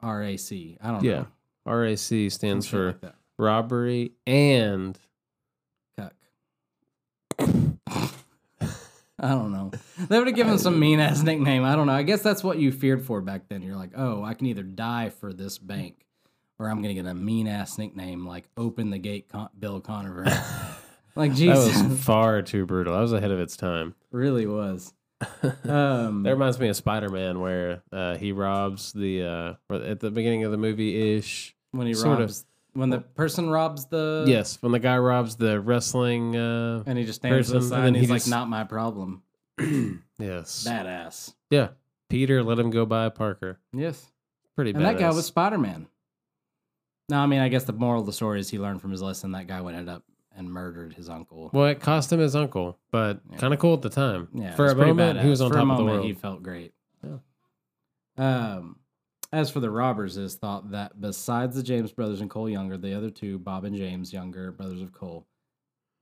R A C. I don't yeah. know. RAC stands for like robbery and cuck. I don't know. They would have given some mean ass nickname. I don't know. I guess that's what you feared for back then. You're like, oh, I can either die for this bank, or I'm gonna get a mean ass nickname like "Open the Gate, Con- Bill Conover." like that Jesus, was far too brutal. That was ahead of its time. really was. Um, That reminds me of Spider Man, where uh, he robs the uh, at the beginning of the movie ish. when he sort of. robs, when the person robs the yes, when the guy robs the wrestling. Uh, and he just stands person, side and and he's he like, "Not my problem." yes, Badass. yeah. Peter let him go by Parker. Yes. Pretty And badass. that guy was Spider Man. No, I mean, I guess the moral of the story is he learned from his lesson. That guy went end up and murdered his uncle. Well, it cost him his uncle, but Yeah. kind of cool at the time. yeah, for a moment, he was on For top of the world. He felt great. Um, as for the robbers, it is thought that besides the James brothers and Cole Younger, the other two, Bob and James Younger, brothers of Cole,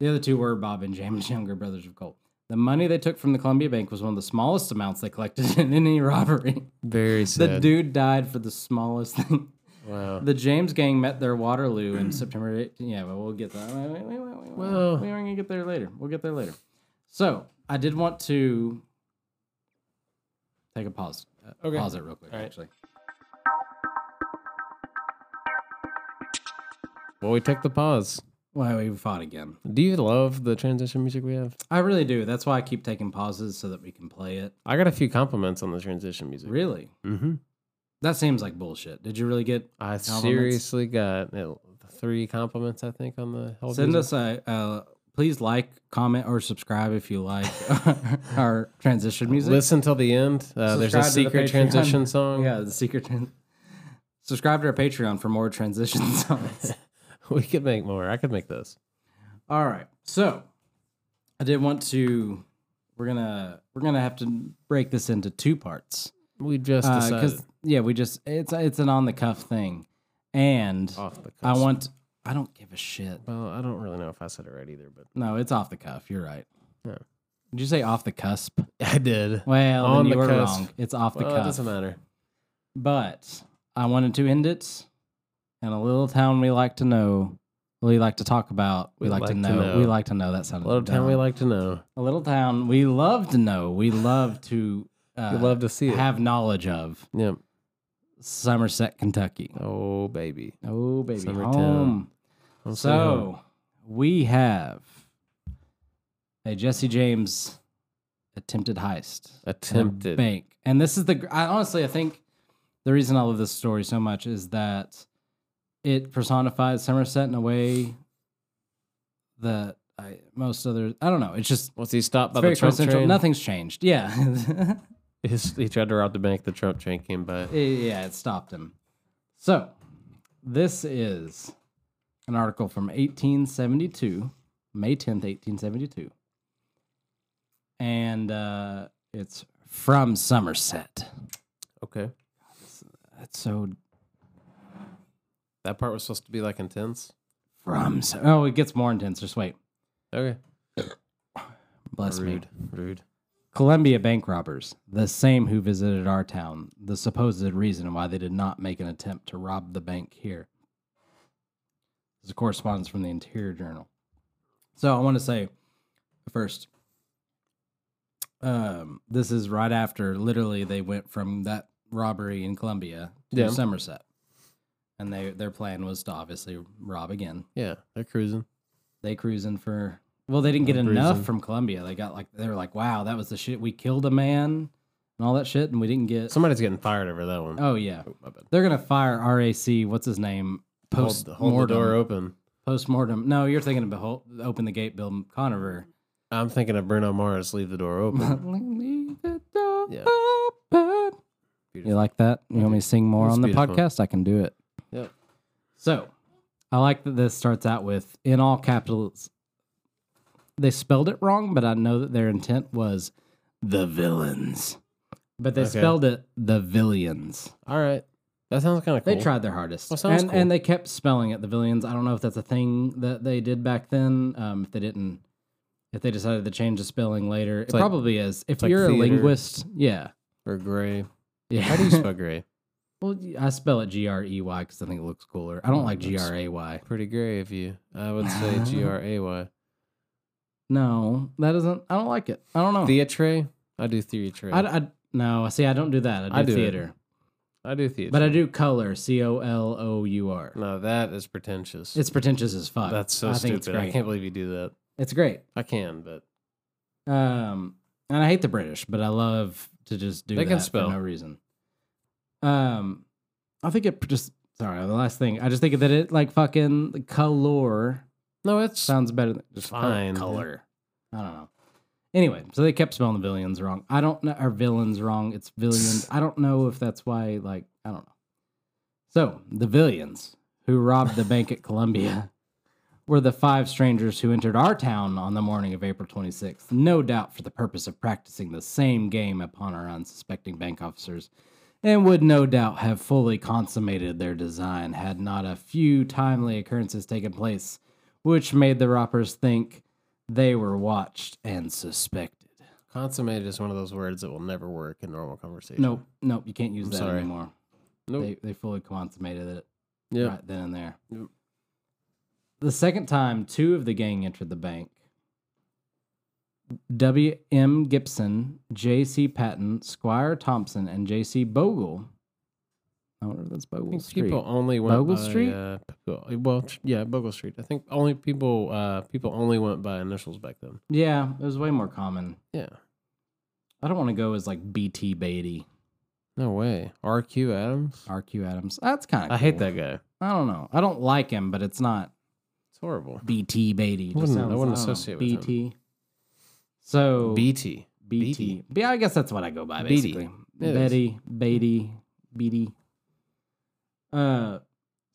the other two were Bob and James Younger, brothers of Cole. The money they took from the Columbia Bank was one of the smallest amounts they collected in any robbery. Very sad. The dude died for the smallest thing. Wow. The James gang met their Waterloo in September 18. Yeah, but we'll get that. Well- we are going to get there later. We'll get there later. So I did want to take a pause. Uh, Okay. Pause it real quick, All right. actually. Well, we took the pause. Well, we fought again. Do you love the transition music we have? I really do. That's why I keep taking pauses so that we can play it. I got a few compliments on the transition music. Really? Mm-hmm. That seems like bullshit. Did you really get? I Compliments? seriously got uh, three compliments, I think, on the whole Send us a. Uh, please like, comment, or subscribe if you like our transition music. Listen till the end. Uh, there's a to the secret transition song. Yeah, the secret. Tran- Subscribe to our Patreon for more transition songs. we could make more. I could make this. All right, so I did want to. We're gonna we're gonna have to break this into two parts We just decided because yeah, we just it's it's an on the cuff thing, and off the. cuff. I want I don't give a shit. Well, I don't really know if I said it right either, but No, it's off the cuff. You're right. Yeah. Did you say off the cusp? I did. Well, On then you the were cusp. wrong. It's off the Well, it cuff. doesn't matter. But I wanted to end it in a little town we like to know. We like to talk about. We, like, to, know. We like to know. That sounded Little town we dumb. like to know. A little town we love to know. We love to. Uh, We love to see it. have knowledge of Yep. Somerset, Kentucky. Oh baby. Oh baby, Summertown. home. I'll. So we have a Jesse James attempted heist. attempted. bank. And this is the I, honestly, I think the reason I love this story so much is that it personifies Somerset in a way that I most others I don't know. It's just Was he stopped by the Trump train? Nothing's changed. Yeah, His- he tried to rob the bank. The Trump train came by. yeah, it stopped him. So this is an article from 1872, May 10th, 1872, and uh, it's from Somerset. Okay. That's so That part was supposed to be like intense. from. So- oh, it gets more intense. Just wait. Okay. Bless me. Rude. Columbia bank robbers, the same who visited our town, the supposed reason why they did not make an attempt to rob the bank here. This is a correspondence from the Interior Journal. So I want to say first, um, this is right after literally they went from that robbery in Columbia to Yeah. Somerset. And they their plan was to obviously rob again. Yeah, they're cruising. they cruising for. Well, they didn't get enough from Columbia. They got like they were like, wow, that was the shit. We killed a man and all that shit, and we didn't get. Somebody's getting fired over that one. oh yeah, Oh, they're gonna fire RAC. What's his name? Post Hold, hold the door mortem. open. Post mortem. No, you're thinking of Behol- open the gate, Bill Conover. I'm thinking of Bruno Mars. Leave the door open. Leave the door Yeah. open. You like that? You want me to sing more It's on the beautiful. podcast? I can do it. Yep. So, I like that this starts out with in all capitals. They spelled it wrong, but I know that their intent was the villains. But they Okay. spelled it the villains. All right. That sounds kind of cool. They tried their hardest. Well, sounds and, cool. and they kept spelling it the villains. I don't know if that's a thing that they did back then. Um, if they didn't, if they decided to change the spelling later, it like- probably is. If like you're a theater. linguist, yeah. Or gray. Yeah. How do you spell gray? Well, I spell it G R E Y because I think it looks cooler. I don't Oh, like G R A Y. Pretty gray of you. I would say G R A Y. No, that isn't. I don't like it. I don't know. Theatre. I do theatre. I, I no. See, I don't do that. I do, I do it. theater, I do theatre. but I do color. C O L O U R. No, that is pretentious. It's pretentious as fuck. That's so I stupid. I can't believe you do that. It's great. I can, but Um, and I hate the British, but I love to just do They that can spell. for no reason. Um, I think it just. Sorry, the last thing. I just think that it like fucking color no, it sounds better than just Fine. color. I don't know. Anyway, so they kept spelling the villains wrong. I don't know, or villains wrong. It's villains. I don't know if that's why. Like, I don't know. So the villains who robbed the bank at Columbia were the five strangers who entered our town on the morning of April 26th, no doubt for the purpose of practicing the same game upon our unsuspecting bank officers, and would no doubt have fully consummated their design had not a few timely occurrences taken place, which made the robbers think they were watched and suspected. consummated is one of those words that will never work in normal conversation. Nope, nope, you can't use I'm that sorry. anymore. Nope. They, they fully consummated it yeah. right then and there. Yep. The second time two of the gang entered the bank, W.M. Gibson, J.C. Patton, Squire Thompson, and J.C. Bogle. I wonder if that's I Bogle Street. people only went Bogle by, Street? Uh, well, yeah, Bogle Street. I think only people uh, people only went by initials back then. Yeah, it was way more common. Yeah. I don't want to go as like B.T. Beatty, No way. R.Q. Adams. R.Q. Adams. That's kind of I hate that guy. I don't know. I don't like him, but it's not It's horrible. B.T. Beatty. Just wouldn't- I wouldn't know, associate with him. B.T. So BT. BT. Yeah, I guess that's what I go by basically. Betty, Beatty, Beatty. Uh,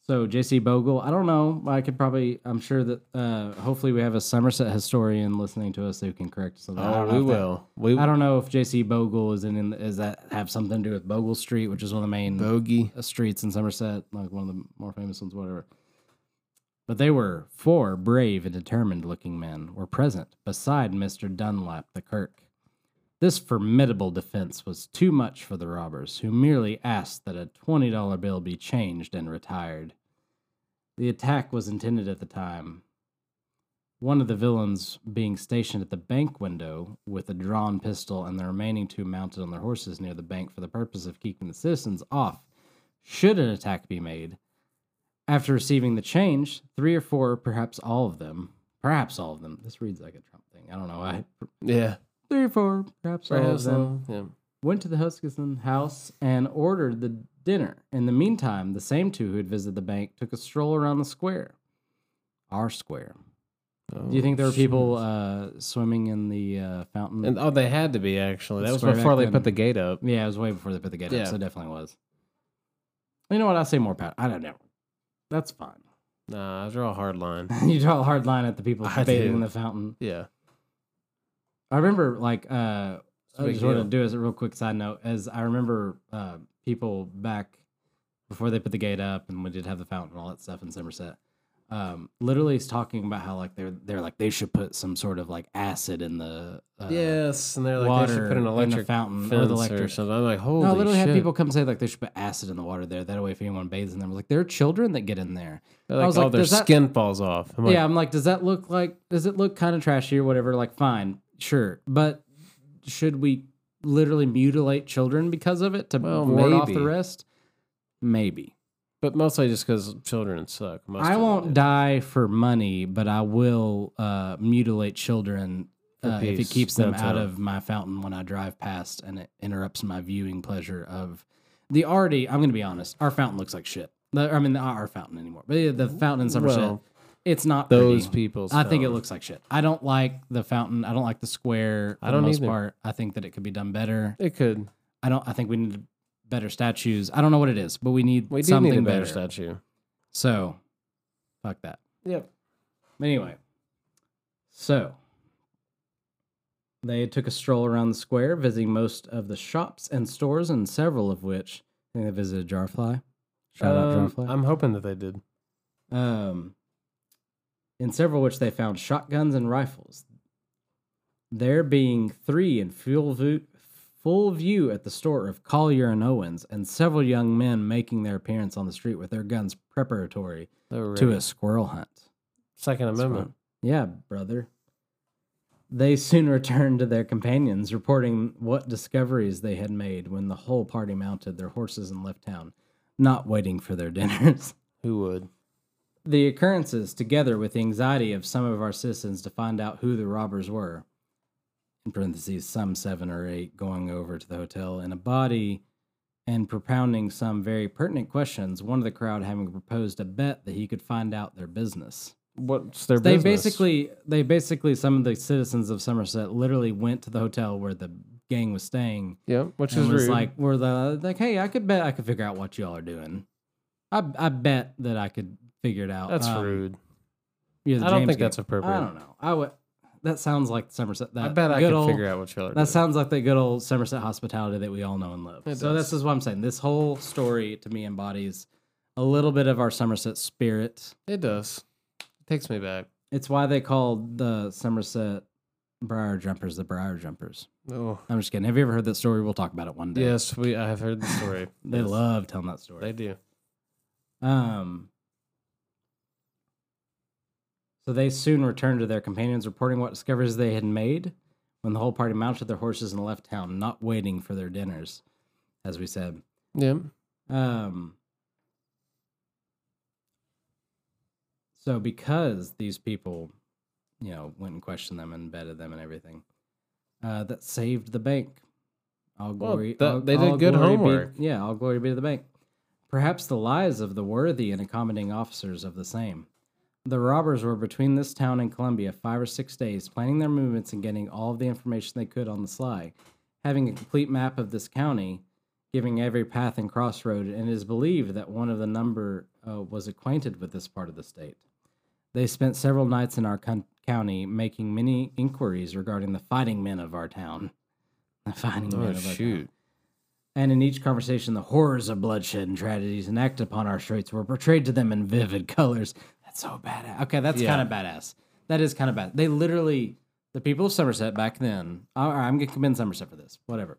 so JC Bogle. I don't know. I could probably. I'm sure that. Uh, hopefully we have a Somerset historian listening to us who can correct us. on that. I Oh, don't know we if that- will. We I don't know if JC Bogle is in, in. Is that have something to do with Bogle Street, which is one of the main bogey. uh, streets in Somerset, like one of the more famous ones, whatever. But they were four brave and determined looking men were present beside Mr. Dunlap the Kirk. This formidable defense was too much for the robbers, who merely asked that a $20 bill be changed and retired. The attack was intended at the time. One of the villains being stationed at the bank window with a drawn pistol, and the remaining two mounted on their horses near the bank for the purpose of keeping the citizens off should an attack be made. After receiving the change, three or four, perhaps all of them, perhaps all of them, this reads like a Trump thing. I don't know why. Yeah. Three or four, perhaps all of them. Yeah. went to the Huskisson house and ordered the dinner. In the meantime, the same two who had visited the bank took a stroll around the square. Our square. Do you think there were people uh, swimming in the uh, fountain? And oh, they had to be actually. That was Square back before they then. put the gate up. yeah, it was way before they put the gate Yeah. up, so it definitely was. You know what? I'll say more pat. I don't know. That's fine. Nah, I draw a hard line. you draw a hard line at the people I bathing do. in the fountain. Yeah. I remember, like, uh, I just want to do as a real quick side note. As I remember, uh, people back before they put the gate up, and we did have the fountain and all that stuff in Somerset. Um, literally, is talking about how like they're they're like they should put some sort of like acid in the uh, yes, and they're like water they should put an electric fountain or the or, electric- something. I'm like, holy No, I literally shit! had people come say like they should put acid in the water there. That way, if anyone bathes in there, like there are children that get in there. They're I like, was oh, like, their does that- skin falls off. I'm like, yeah, I'm like, does that look like? Does it look kind of trashy or whatever? Like, fine, sure, but should we literally mutilate children because of it to Well, ward off the rest? Maybe. but mostly just because children suck. Most I won't die for money, but I will uh, mutilate children uh, if it keeps them out of my fountain when I drive past and it interrupts my viewing pleasure of the already. I'm going to be honest. Our fountain looks like shit. The- I mean, not our fountain anymore, but yeah, the fountain in Somerset. Well, it's not Those pretty. people's. I think it looks like shit. I don't like the fountain. I don't like the square. For I don't the most either. part. I think that it could be done better. It could. I don't. I think we need better statues. I don't know what it is, but we need We something need better better. statue. So, fuck that. Yep. Anyway, so they took a stroll around the square, visiting most of the shops and stores, and several of which I think they visited Jarfly. Shout out Um, Jarfly. I'm hoping that they did. Um, in several which they found shotguns and rifles. There being three in full view, full view at the store of Collier and Owens, and several young men making their appearance on the street with their guns preparatory to a squirrel hunt. Second That's Amendment. fun. Yeah, brother. They soon returned to their companions, reporting what discoveries they had made when the whole party mounted their horses and left town, not waiting for their dinners. Who would? The occurrences, together with the anxiety of some of our citizens to find out who the robbers were, in parentheses, some seven or eight going over to the hotel in a body and propounding some very pertinent questions, one of the crowd having proposed a bet that he could find out their business. What's their They business? basically, they basically, some of the citizens of Somerset literally went to the hotel where the gang was staying Yep. Which is was rude. like, "We're the like, hey, I could bet I could figure out what y'all are doing. I I bet that I could figure it out. that's Um, rude. yeah, the I don't James think that's appropriate. I don't know. I would. That sounds like Somerset. That I bet I could old, figure out what y'all That doing. sounds like the good old Somerset hospitality that we all know and love. It so does. this is what I'm saying. This whole story to me embodies a little bit of our Somerset spirit. It does. It takes me back. It's why they called the Somerset Briar Jumpers the Briar Jumpers. Oh. I'm just kidding. Have you ever heard that story? We'll talk about it one day. Yes, we. I have heard the story. They Yes, love telling that story. They do. Um, so they soon returned to their companions, reporting what discoveries they had made when the whole party mounted their horses and left town, not waiting for their dinners, as we said. Yep. Um, so because these people, you know, went and questioned them and vetted them and everything, uh, that saved the bank. All Well, that- all- they did good glory be- homework. yeah, all glory be to the bank. Perhaps the lies of the worthy and accommodating officers of the same. The robbers were between this town and Columbia five or six days, planning their movements and getting all of the information they could on the sly. Having a complete map of this county, giving every path and crossroad, and it is believed that one of the number uh, was acquainted with this part of the state. They spent several nights in our con- county making many inquiries regarding the fighting men of our town. The fighting men Oh of our town. shoot. And in each conversation, the horrors of bloodshed and tragedies enacted upon our streets were portrayed to them in vivid colors. That's so badass. Okay, that's Yeah. kind of badass. That is kind of bad. They literally, the people of Somerset back then, I'm going to commend Somerset for this, whatever.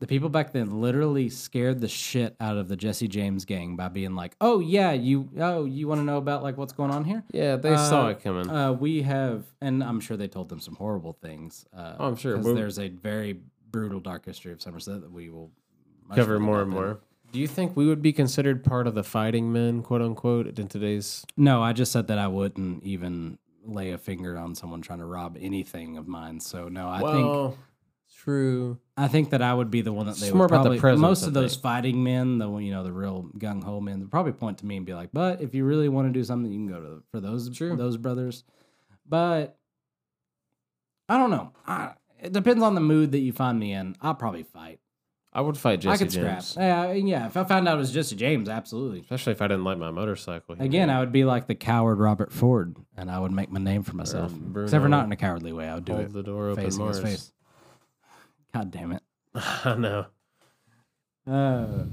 The people back then literally scared the shit out of the Jesse James gang by being like, "Oh yeah, you oh you want to know about like what's going on here? Yeah, they saw Uh, it coming. Uh, we have, and I'm sure they told them some horrible things. Uh, Oh, I'm sure. 'cause We'll- there's a very brutal, dark history of Somerset that we will Cover more and more. Do you think we would be considered part of the fighting men, quote unquote, in today's? No, I just said that I wouldn't even lay a finger on someone trying to rob anything of mine. So no, I think true. I think that I would be the one that they It's would the probably, presence, most of those fighting men, the you know the real gung ho men, would probably point to me and be like, "But if you really want to do something, you can go to for those True. those brothers." But I don't know. I, it depends on the mood that you find me in. I'll probably fight. I would fight Jesse I could James, scrap. Yeah, yeah. If I found out it was Jesse James, absolutely. especially if I didn't like my motorcycle. he Again. I would be like the coward Robert Ford, and I would make my name for myself. Bruno. Except for not in a cowardly way. I would do hold it the door open, facing Mars. his face. God damn it. I know. Uh,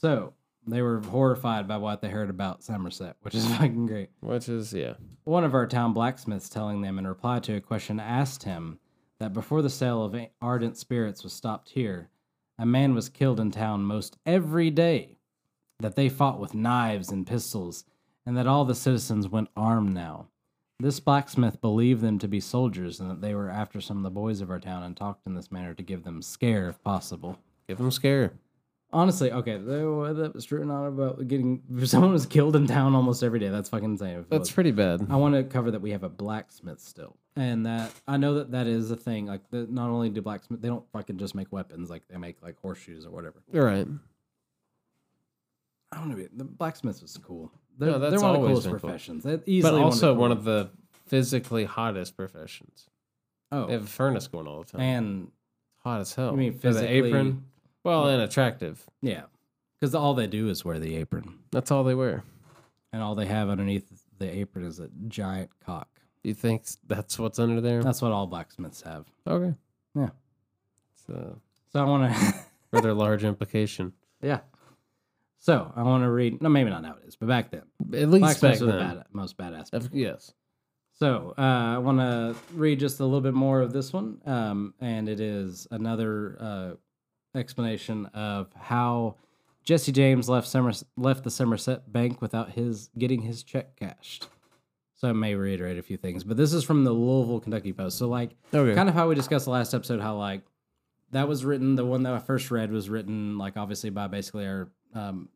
so they were horrified by what they heard about Somerset, which is fucking great. Which is yeah. One of our town blacksmiths telling them in reply to a question asked him that before the sale of ardent spirits was stopped here, a man was killed in town most every day, that they fought with knives and pistols, and that all the citizens went armed now. This blacksmith believed them to be soldiers and that they were after some of the boys of our town and talked in this manner to give them scare if possible. Give them scare. Honestly, okay, that was written on about getting someone was killed in town almost every day. That's fucking insane. That's pretty bad. I want to cover that we have a blacksmith still, and that I know that that is a thing. Like, the, not only do blacksmith, they don't fucking just make weapons. Like, they make like horseshoes or whatever. You're right. I don't know. The blacksmith was cool. They're, No, that's they're one of the coolest been cool. professions. But also one of the physically hottest professions. Oh, They have a furnace going all the time. and Hot as hell. you mean physically? the apron? Well, and attractive. Yeah, because all they do is wear the apron, That's all they wear. and all they have underneath the apron is a giant cock. You think that's what's under there? That's what all blacksmiths have. okay. Yeah. A So I want to. rather large implication. Yeah. So I want to read. No, maybe not nowadays, but back then, At least back blacksmiths were the bad, most badass. Yes. So uh, I want to read just a little bit more of this one, um, and it is another uh, explanation of how Jesse James left Somers- left the Somerset Bank without his getting his check cashed. So I may reiterate a few things, but this is from the Louisville, Kentucky Post. So like Okay. kind of how we discussed the last episode, how like that was written. The one that I first read was written like obviously by basically our, um,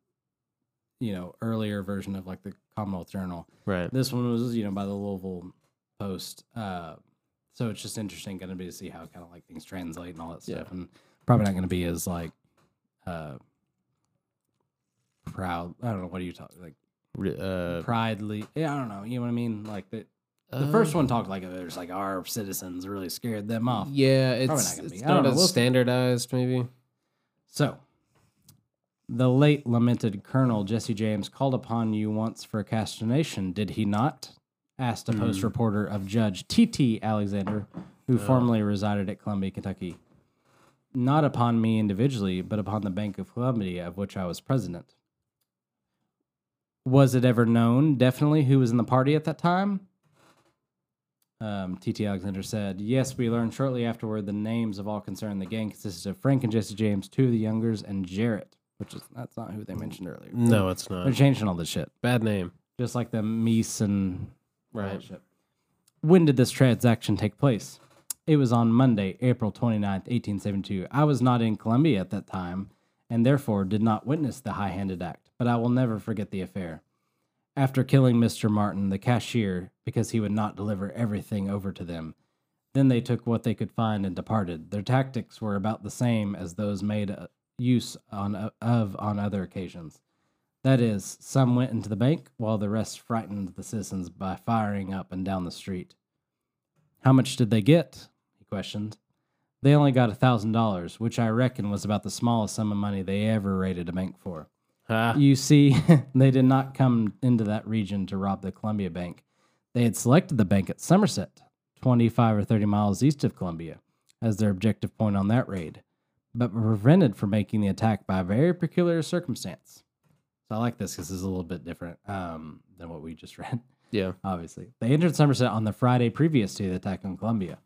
you know, earlier version of like the Commonwealth Journal. right. This one was you know by the Louisville Post. Uh, so it's just interesting going to be to see how kind of like things translate and all that stuff, Yeah. and probably not going to be as like, uh, proud. I don't know what are you talking like Uh, pridely. Yeah, I don't know. You know what I mean? Like the the first one talked like it was like our citizens really scared them off. Yeah, it's Probably not gonna be. it's I don't not know. as We'll standardized, maybe. So, the late lamented Colonel Jesse James called upon you once for a castration, did he not? Asked a Post Hmm. reporter of Judge T.T. Alexander, who Oh. formerly resided at Columbia, Kentucky. Not upon me individually, but upon the Bank of Columbia, of which I was president. Was it ever known, definitely, who was in the party at that time? Um, T.T. Alexander said, Yes, we learned shortly afterward the names of all concerned. The gang consisted of Frank and Jesse James, two of the youngers, and Jarrett, which is that's not who they mentioned earlier. No, it's not. They're changing all this shit, Bad name. just like the Meese and Right. When did this transaction take place? It was on Monday, April 29th, 1872. I was not in Columbia at that time, and therefore did not witness the high handed act, but I will never forget the affair. After killing Mr. Martin, the cashier, because he would not deliver everything over to them, then they took what they could find and departed. Their tactics were about the same as those made uh, use on, of on other occasions. That is, some went into the bank while the rest frightened the citizens by firing up and down the street. How much did they get? Questioned. They only got a thousand dollars, which I reckon was about the smallest sum of money they ever raided a bank for. Ha. You see, they did not come into that region to rob the Columbia Bank. They had selected the bank at Somerset, 25 or 30 miles east of Columbia, as their objective point on that raid, but were prevented from making the attack by a very peculiar circumstance. So I like this because it's a little bit different um, than what we just read Yeah. obviously. They entered Somerset on the Friday previous to the attack on Columbia,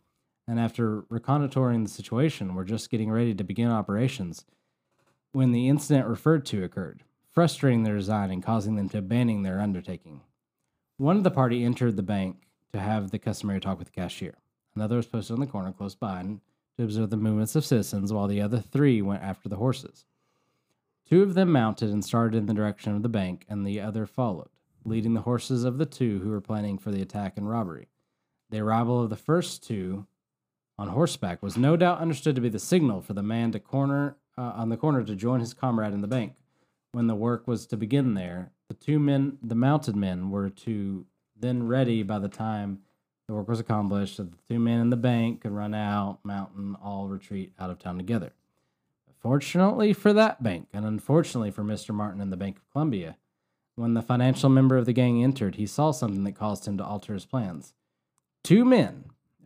and after reconnoitering the situation, were just getting ready to begin operations when the incident referred to occurred, frustrating their design and causing them to abandon their undertaking. One of the party entered the bank to have the customary talk with the cashier. Another was posted on the corner close by to observe the movements of citizens, while the other three went after the horses. Two of them mounted and started in the direction of the bank, and the other followed, leading the horses of the two who were planning for the attack and robbery. The arrival of the first two on horseback was no doubt understood to be the signal for the man to corner uh, on the corner to join his comrade in the bank. When the work was to begin there, the two men, the mounted men, were to then ready by the time the work was accomplished, so the two men in the bank could run out, mount, and all retreat out of town together. Fortunately for that bank, and unfortunately for Mr. Martin and the Bank of Columbia, when the financial member of the gang entered, he saw something that caused him to alter his plans. Two men,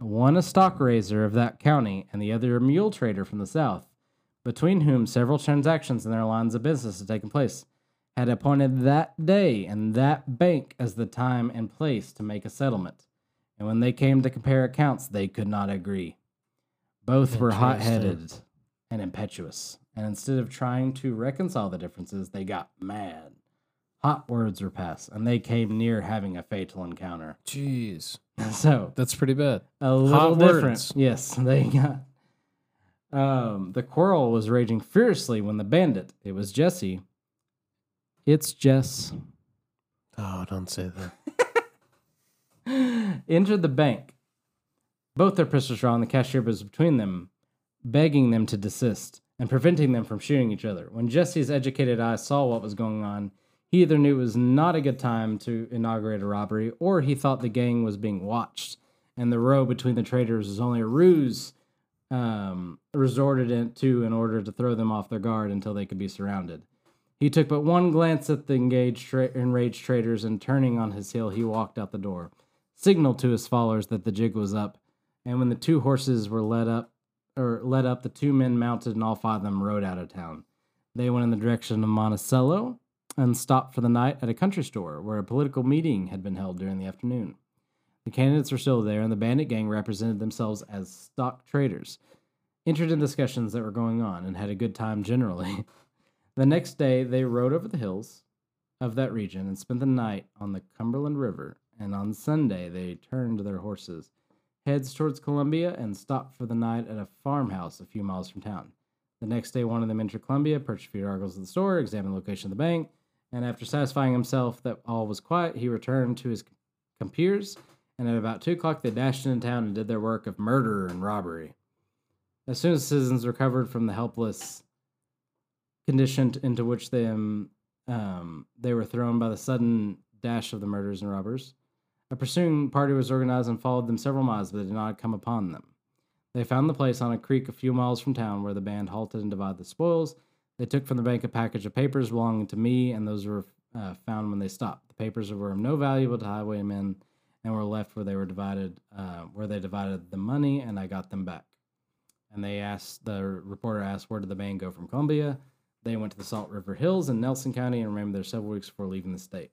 one a stock raiser of that county and the other a mule trader from the south, between whom several transactions in their lines of business had taken place, had appointed that day and that bank as the time and place to make a settlement. And when they came to compare accounts, they could not agree. Both were hot headed and impetuous, and instead of trying to reconcile the differences, they got mad. Hot words were passed, and they came near having a fatal encounter. Jeez. So, That's pretty bad. a little Hot different. words. Yes, they got Um, the quarrel was raging fiercely when the bandit, it was Jesse. It's Jess. Oh, don't say that. entered the bank. Both their pistols drawn, the cashier was between them, begging them to desist and preventing them from shooting each other. When Jesse's educated eye saw what was going on, he either knew it was not a good time to inaugurate a robbery, or he thought the gang was being watched, and the row between the traders was only a ruse um, resorted to in order to throw them off their guard until they could be surrounded. He took but one glance at the engaged tra- enraged traders, and turning on his heel, he walked out the door, signaled to his followers that the jig was up, and when the two horses were led up, or led up, the two men mounted, and all five of them rode out of town. They went in the direction of Monticello and stopped for the night at a country store where a political meeting had been held during the afternoon. The candidates were still there, and the bandit gang represented themselves as stock traders, entered in discussions that were going on, and had a good time generally. the next day, they rode over the hills of that region and spent the night on the Cumberland River, and on Sunday, they turned their horses, heads towards Columbia, and stopped for the night at a farmhouse a few miles from town. The next day, one of them entered Columbia, purchased a few articles at the store, examined the location of the bank, and after satisfying himself that all was quiet, he returned to his compeers, and at about two o'clock they dashed into town and did their work of murder and robbery. As soon as citizens recovered from the helpless condition into which they, um, um, they were thrown by the sudden dash of the murderers and robbers, a pursuing party was organized and followed them several miles, but did not come upon them. They found the place on a creek a few miles from town where the band halted and divided the spoils. They took from the bank a package of papers belonging to me, and those were uh, found when they stopped. The papers were of no value to highwaymen and were left where they were divided, uh, where they divided the money, and I got them back. And they asked, the reporter asked, where did the band go from Columbia? They went to the Salt River Hills in Nelson County and remained there several weeks before leaving the state.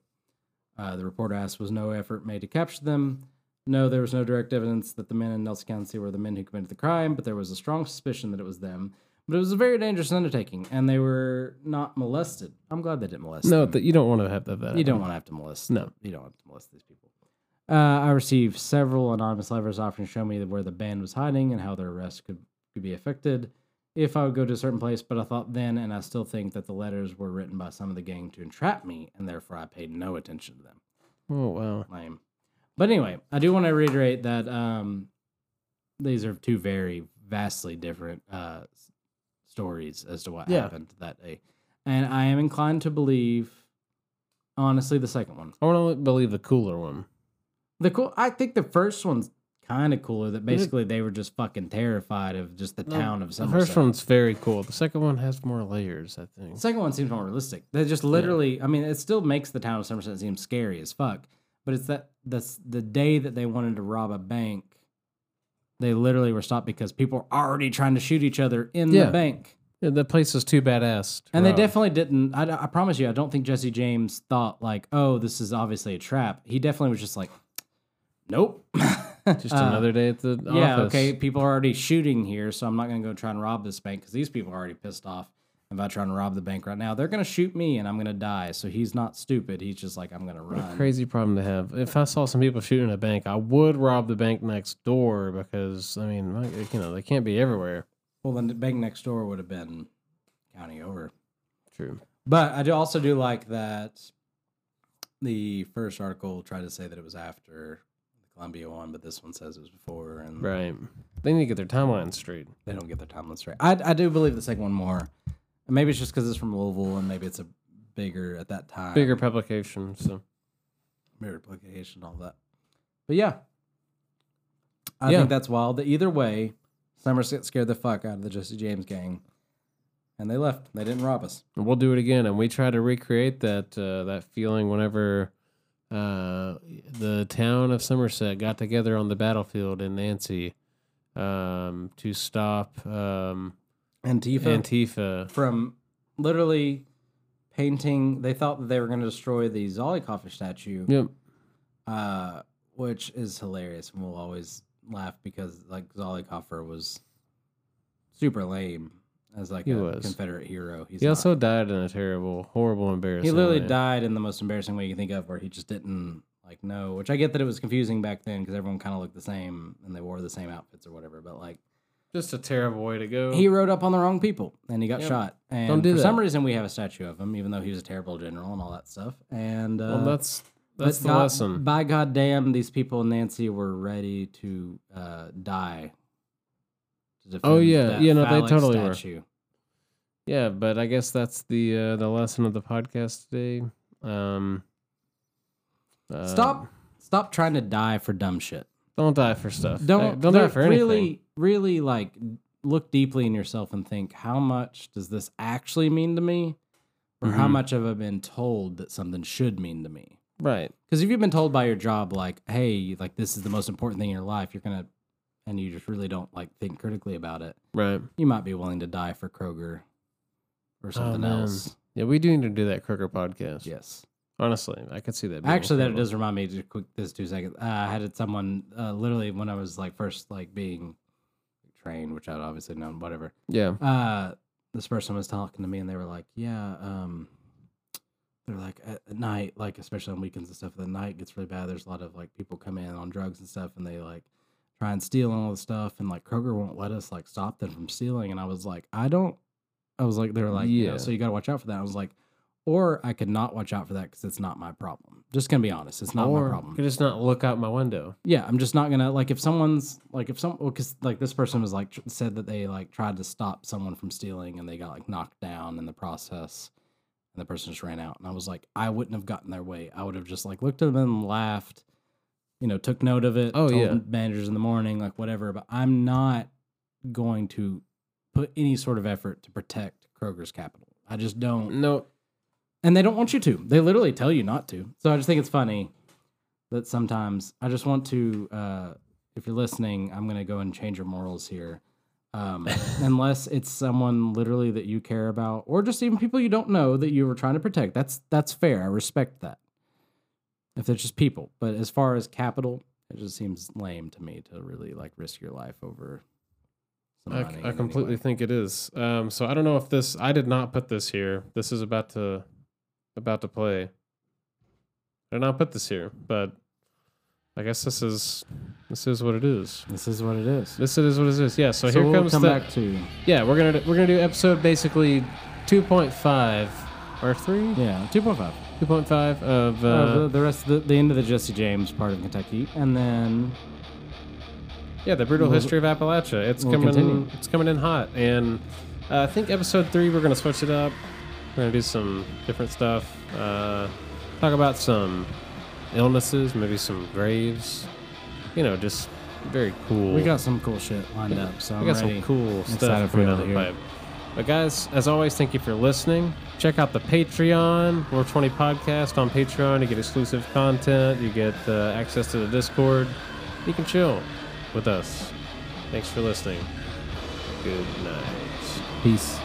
Uh, the reporter asked, was no effort made to capture them? No, there was no direct evidence that the men in Nelson County were the men who committed the crime, but there was a strong suspicion that it was them. But it was a very dangerous undertaking, and they were not molested. I'm glad they didn't molest No, them. that you don't want to have that. that You don't want to have to molest. No. you don't have to molest these people. Uh, I received several anonymous letters offering to show me where the band was hiding and how their arrest could, could be affected if I would go to a certain place. But I thought then, and I still think that the letters were written by some of the gang to entrap me, and therefore I paid no attention to them. Oh wow. Lame. But anyway, I do want to reiterate that um, these are two very vastly different uh, stories as to what Yeah. happened that day, and I am inclined to believe, honestly, the second one. I want to believe the cooler one. The cool. I think the first one's kind of cooler. That basically they were just fucking terrified of just the town of Somerset. The first one's very cool. The second one has more layers, I think The second one seems more realistic. They just literally. I mean, it still makes the town of Somerset seem scary as fuck. But it's that the the day that they wanted to rob a bank, they literally were stopped because people were already trying to shoot each other in Yeah. the bank. Yeah, that place is too badass. to And they definitely didn't. I, I promise you, I don't think Jesse James thought like, "Oh, this is obviously a trap." He definitely was just like, "Nope." just Uh, another day at the Yeah, office. okay. People are already shooting here, so I'm not going to go try and rob this bank because these people are already pissed off. If I try and rob the bank right now, they're going to shoot me and I'm going to die. So he's not stupid. He's just like, I'm going to run. Crazy problem to have. If I saw some people shooting a bank, I would rob the bank next door because I mean, you know, they can't be everywhere. Well, then the bank next door would have been county over. True. But I do also do like that the first article tried to say that it was after the Columbia one, but this one says it was before, and Right. They need to get their timeline straight. they don't get their timeline straight. I, I do believe the second one more. And maybe it's just because it's from Louisville and maybe it's a bigger at that time. Bigger publication. So bigger publication, all that. But yeah, I Yeah. think that's wild. That either way, Somerset scared the fuck out of the Jesse James gang, and they left. They didn't rob us. and we'll do it again, and we try to recreate that uh, that feeling whenever uh, the town of Somerset got together on the battlefield in Nancy um, to stop um, Antifa, Antifa. from literally painting. They thought that they were going to destroy the Zollicoffer statue, Yep. uh, which is hilarious, and we'll always laugh because like Zollicoffer was super lame as like He a was. Confederate hero. He's He not. also died in a terrible, horrible, embarrassing. He literally way. died in the most embarrassing way you can think of, where he just didn't like know. Which I get that it was confusing back then because everyone kind of looked the same and they wore the same outfits or whatever. But like, Just a terrible way to go. he rode up on the wrong people and he got Yep. shot. And Don't do for that. some reason, we have a statue of him, even though he was a terrible general and all that stuff. And uh, well, that's that's the God- lesson. By goddamn, these people in Nancy were ready to uh, die. to Oh, yeah. Yeah, no, they totally were. Yeah, but I guess that's the uh, the lesson of the podcast today. Um, uh, Stop, stop trying to die for dumb shit. Don't die for stuff. Don't don't die for anything. really, really like look deeply in yourself and think how much does this actually mean to me, or how Mhm. much have I been told that something should mean to me? Right. Because if you've been told by your job, like, hey, like this is the most important thing in your life, you're gonna, and you just really don't like think critically about it, Right. you might be willing to die for Kroger or something Oh, else. Yeah, we do need to do that Kroger podcast. Yes. Honestly, I could see that. Actually, that does remind me. Just quick, this two seconds. Uh, I had someone uh, literally when I was like first like being trained, which I'd obviously known, whatever. Yeah. Uh, this person was talking to me, and they were like, "Yeah, um, they're like at, at night, like especially on weekends and stuff. The night gets really bad. There's a lot of like people come in on drugs and stuff, and they like try and steal all the stuff, and like Kroger won't let us like stop them from stealing. And I was like, I don't. I was like, they were like, yeah. Yeah. so you got to watch out for that. I was like, or I could not watch out for that because it's not my problem. Just gonna be honest, it's not or my problem. could just not look out my window. Yeah, I'm just not gonna like if someone's like if some because like this person was like tr- said that they like tried to stop someone from stealing and they got like knocked down in the process, and the person just ran out. And I was like, I wouldn't have gotten their way. I would have just like looked at them and laughed, you know, took note of it. Oh, told yeah. managers in the morning like whatever. But I'm not going to put any sort of effort to protect Kroger's capital. I just don't No. And they don't want you to. They literally tell you not to. So I just think it's funny that sometimes I just want to. Uh, if you're listening, I'm gonna go and change your morals here. Um, unless it's someone literally that you care about, or just even people you don't know that you were trying to protect. That's that's fair. I respect that. If they're just people, but as far as capital, it just seems lame to me to really like risk your life over. I, I completely think it is. Um, so I don't know if this. I did not put this here. This is about to about to play. I did not put this here, but I guess this is this is what it is. This is what it is. This is what it is. Yeah. So, here we'll comes come the back to yeah. We're gonna we're gonna do episode basically two point five or three yeah two point five. two point five of uh, Uh, the, the rest of the, the end of the Jesse James part of Kentucky, and then Yeah, the brutal We'll- history of Appalachia. It's we'll coming. continue. It's coming in hot, and uh, I think episode three we're gonna switch it up. We're gonna do some different stuff. Uh, talk about some illnesses, maybe some graves. You know, just very cool. we got some cool shit lined up. So we I'm got ready. some cool stuff coming down the pipe. But guys, as always, thank you for listening. Check out the Patreon, Lore 20 podcast on Patreon. You get exclusive content. You get uh, access to the Discord. You can chill with us. Thanks for listening. Good night. Peace.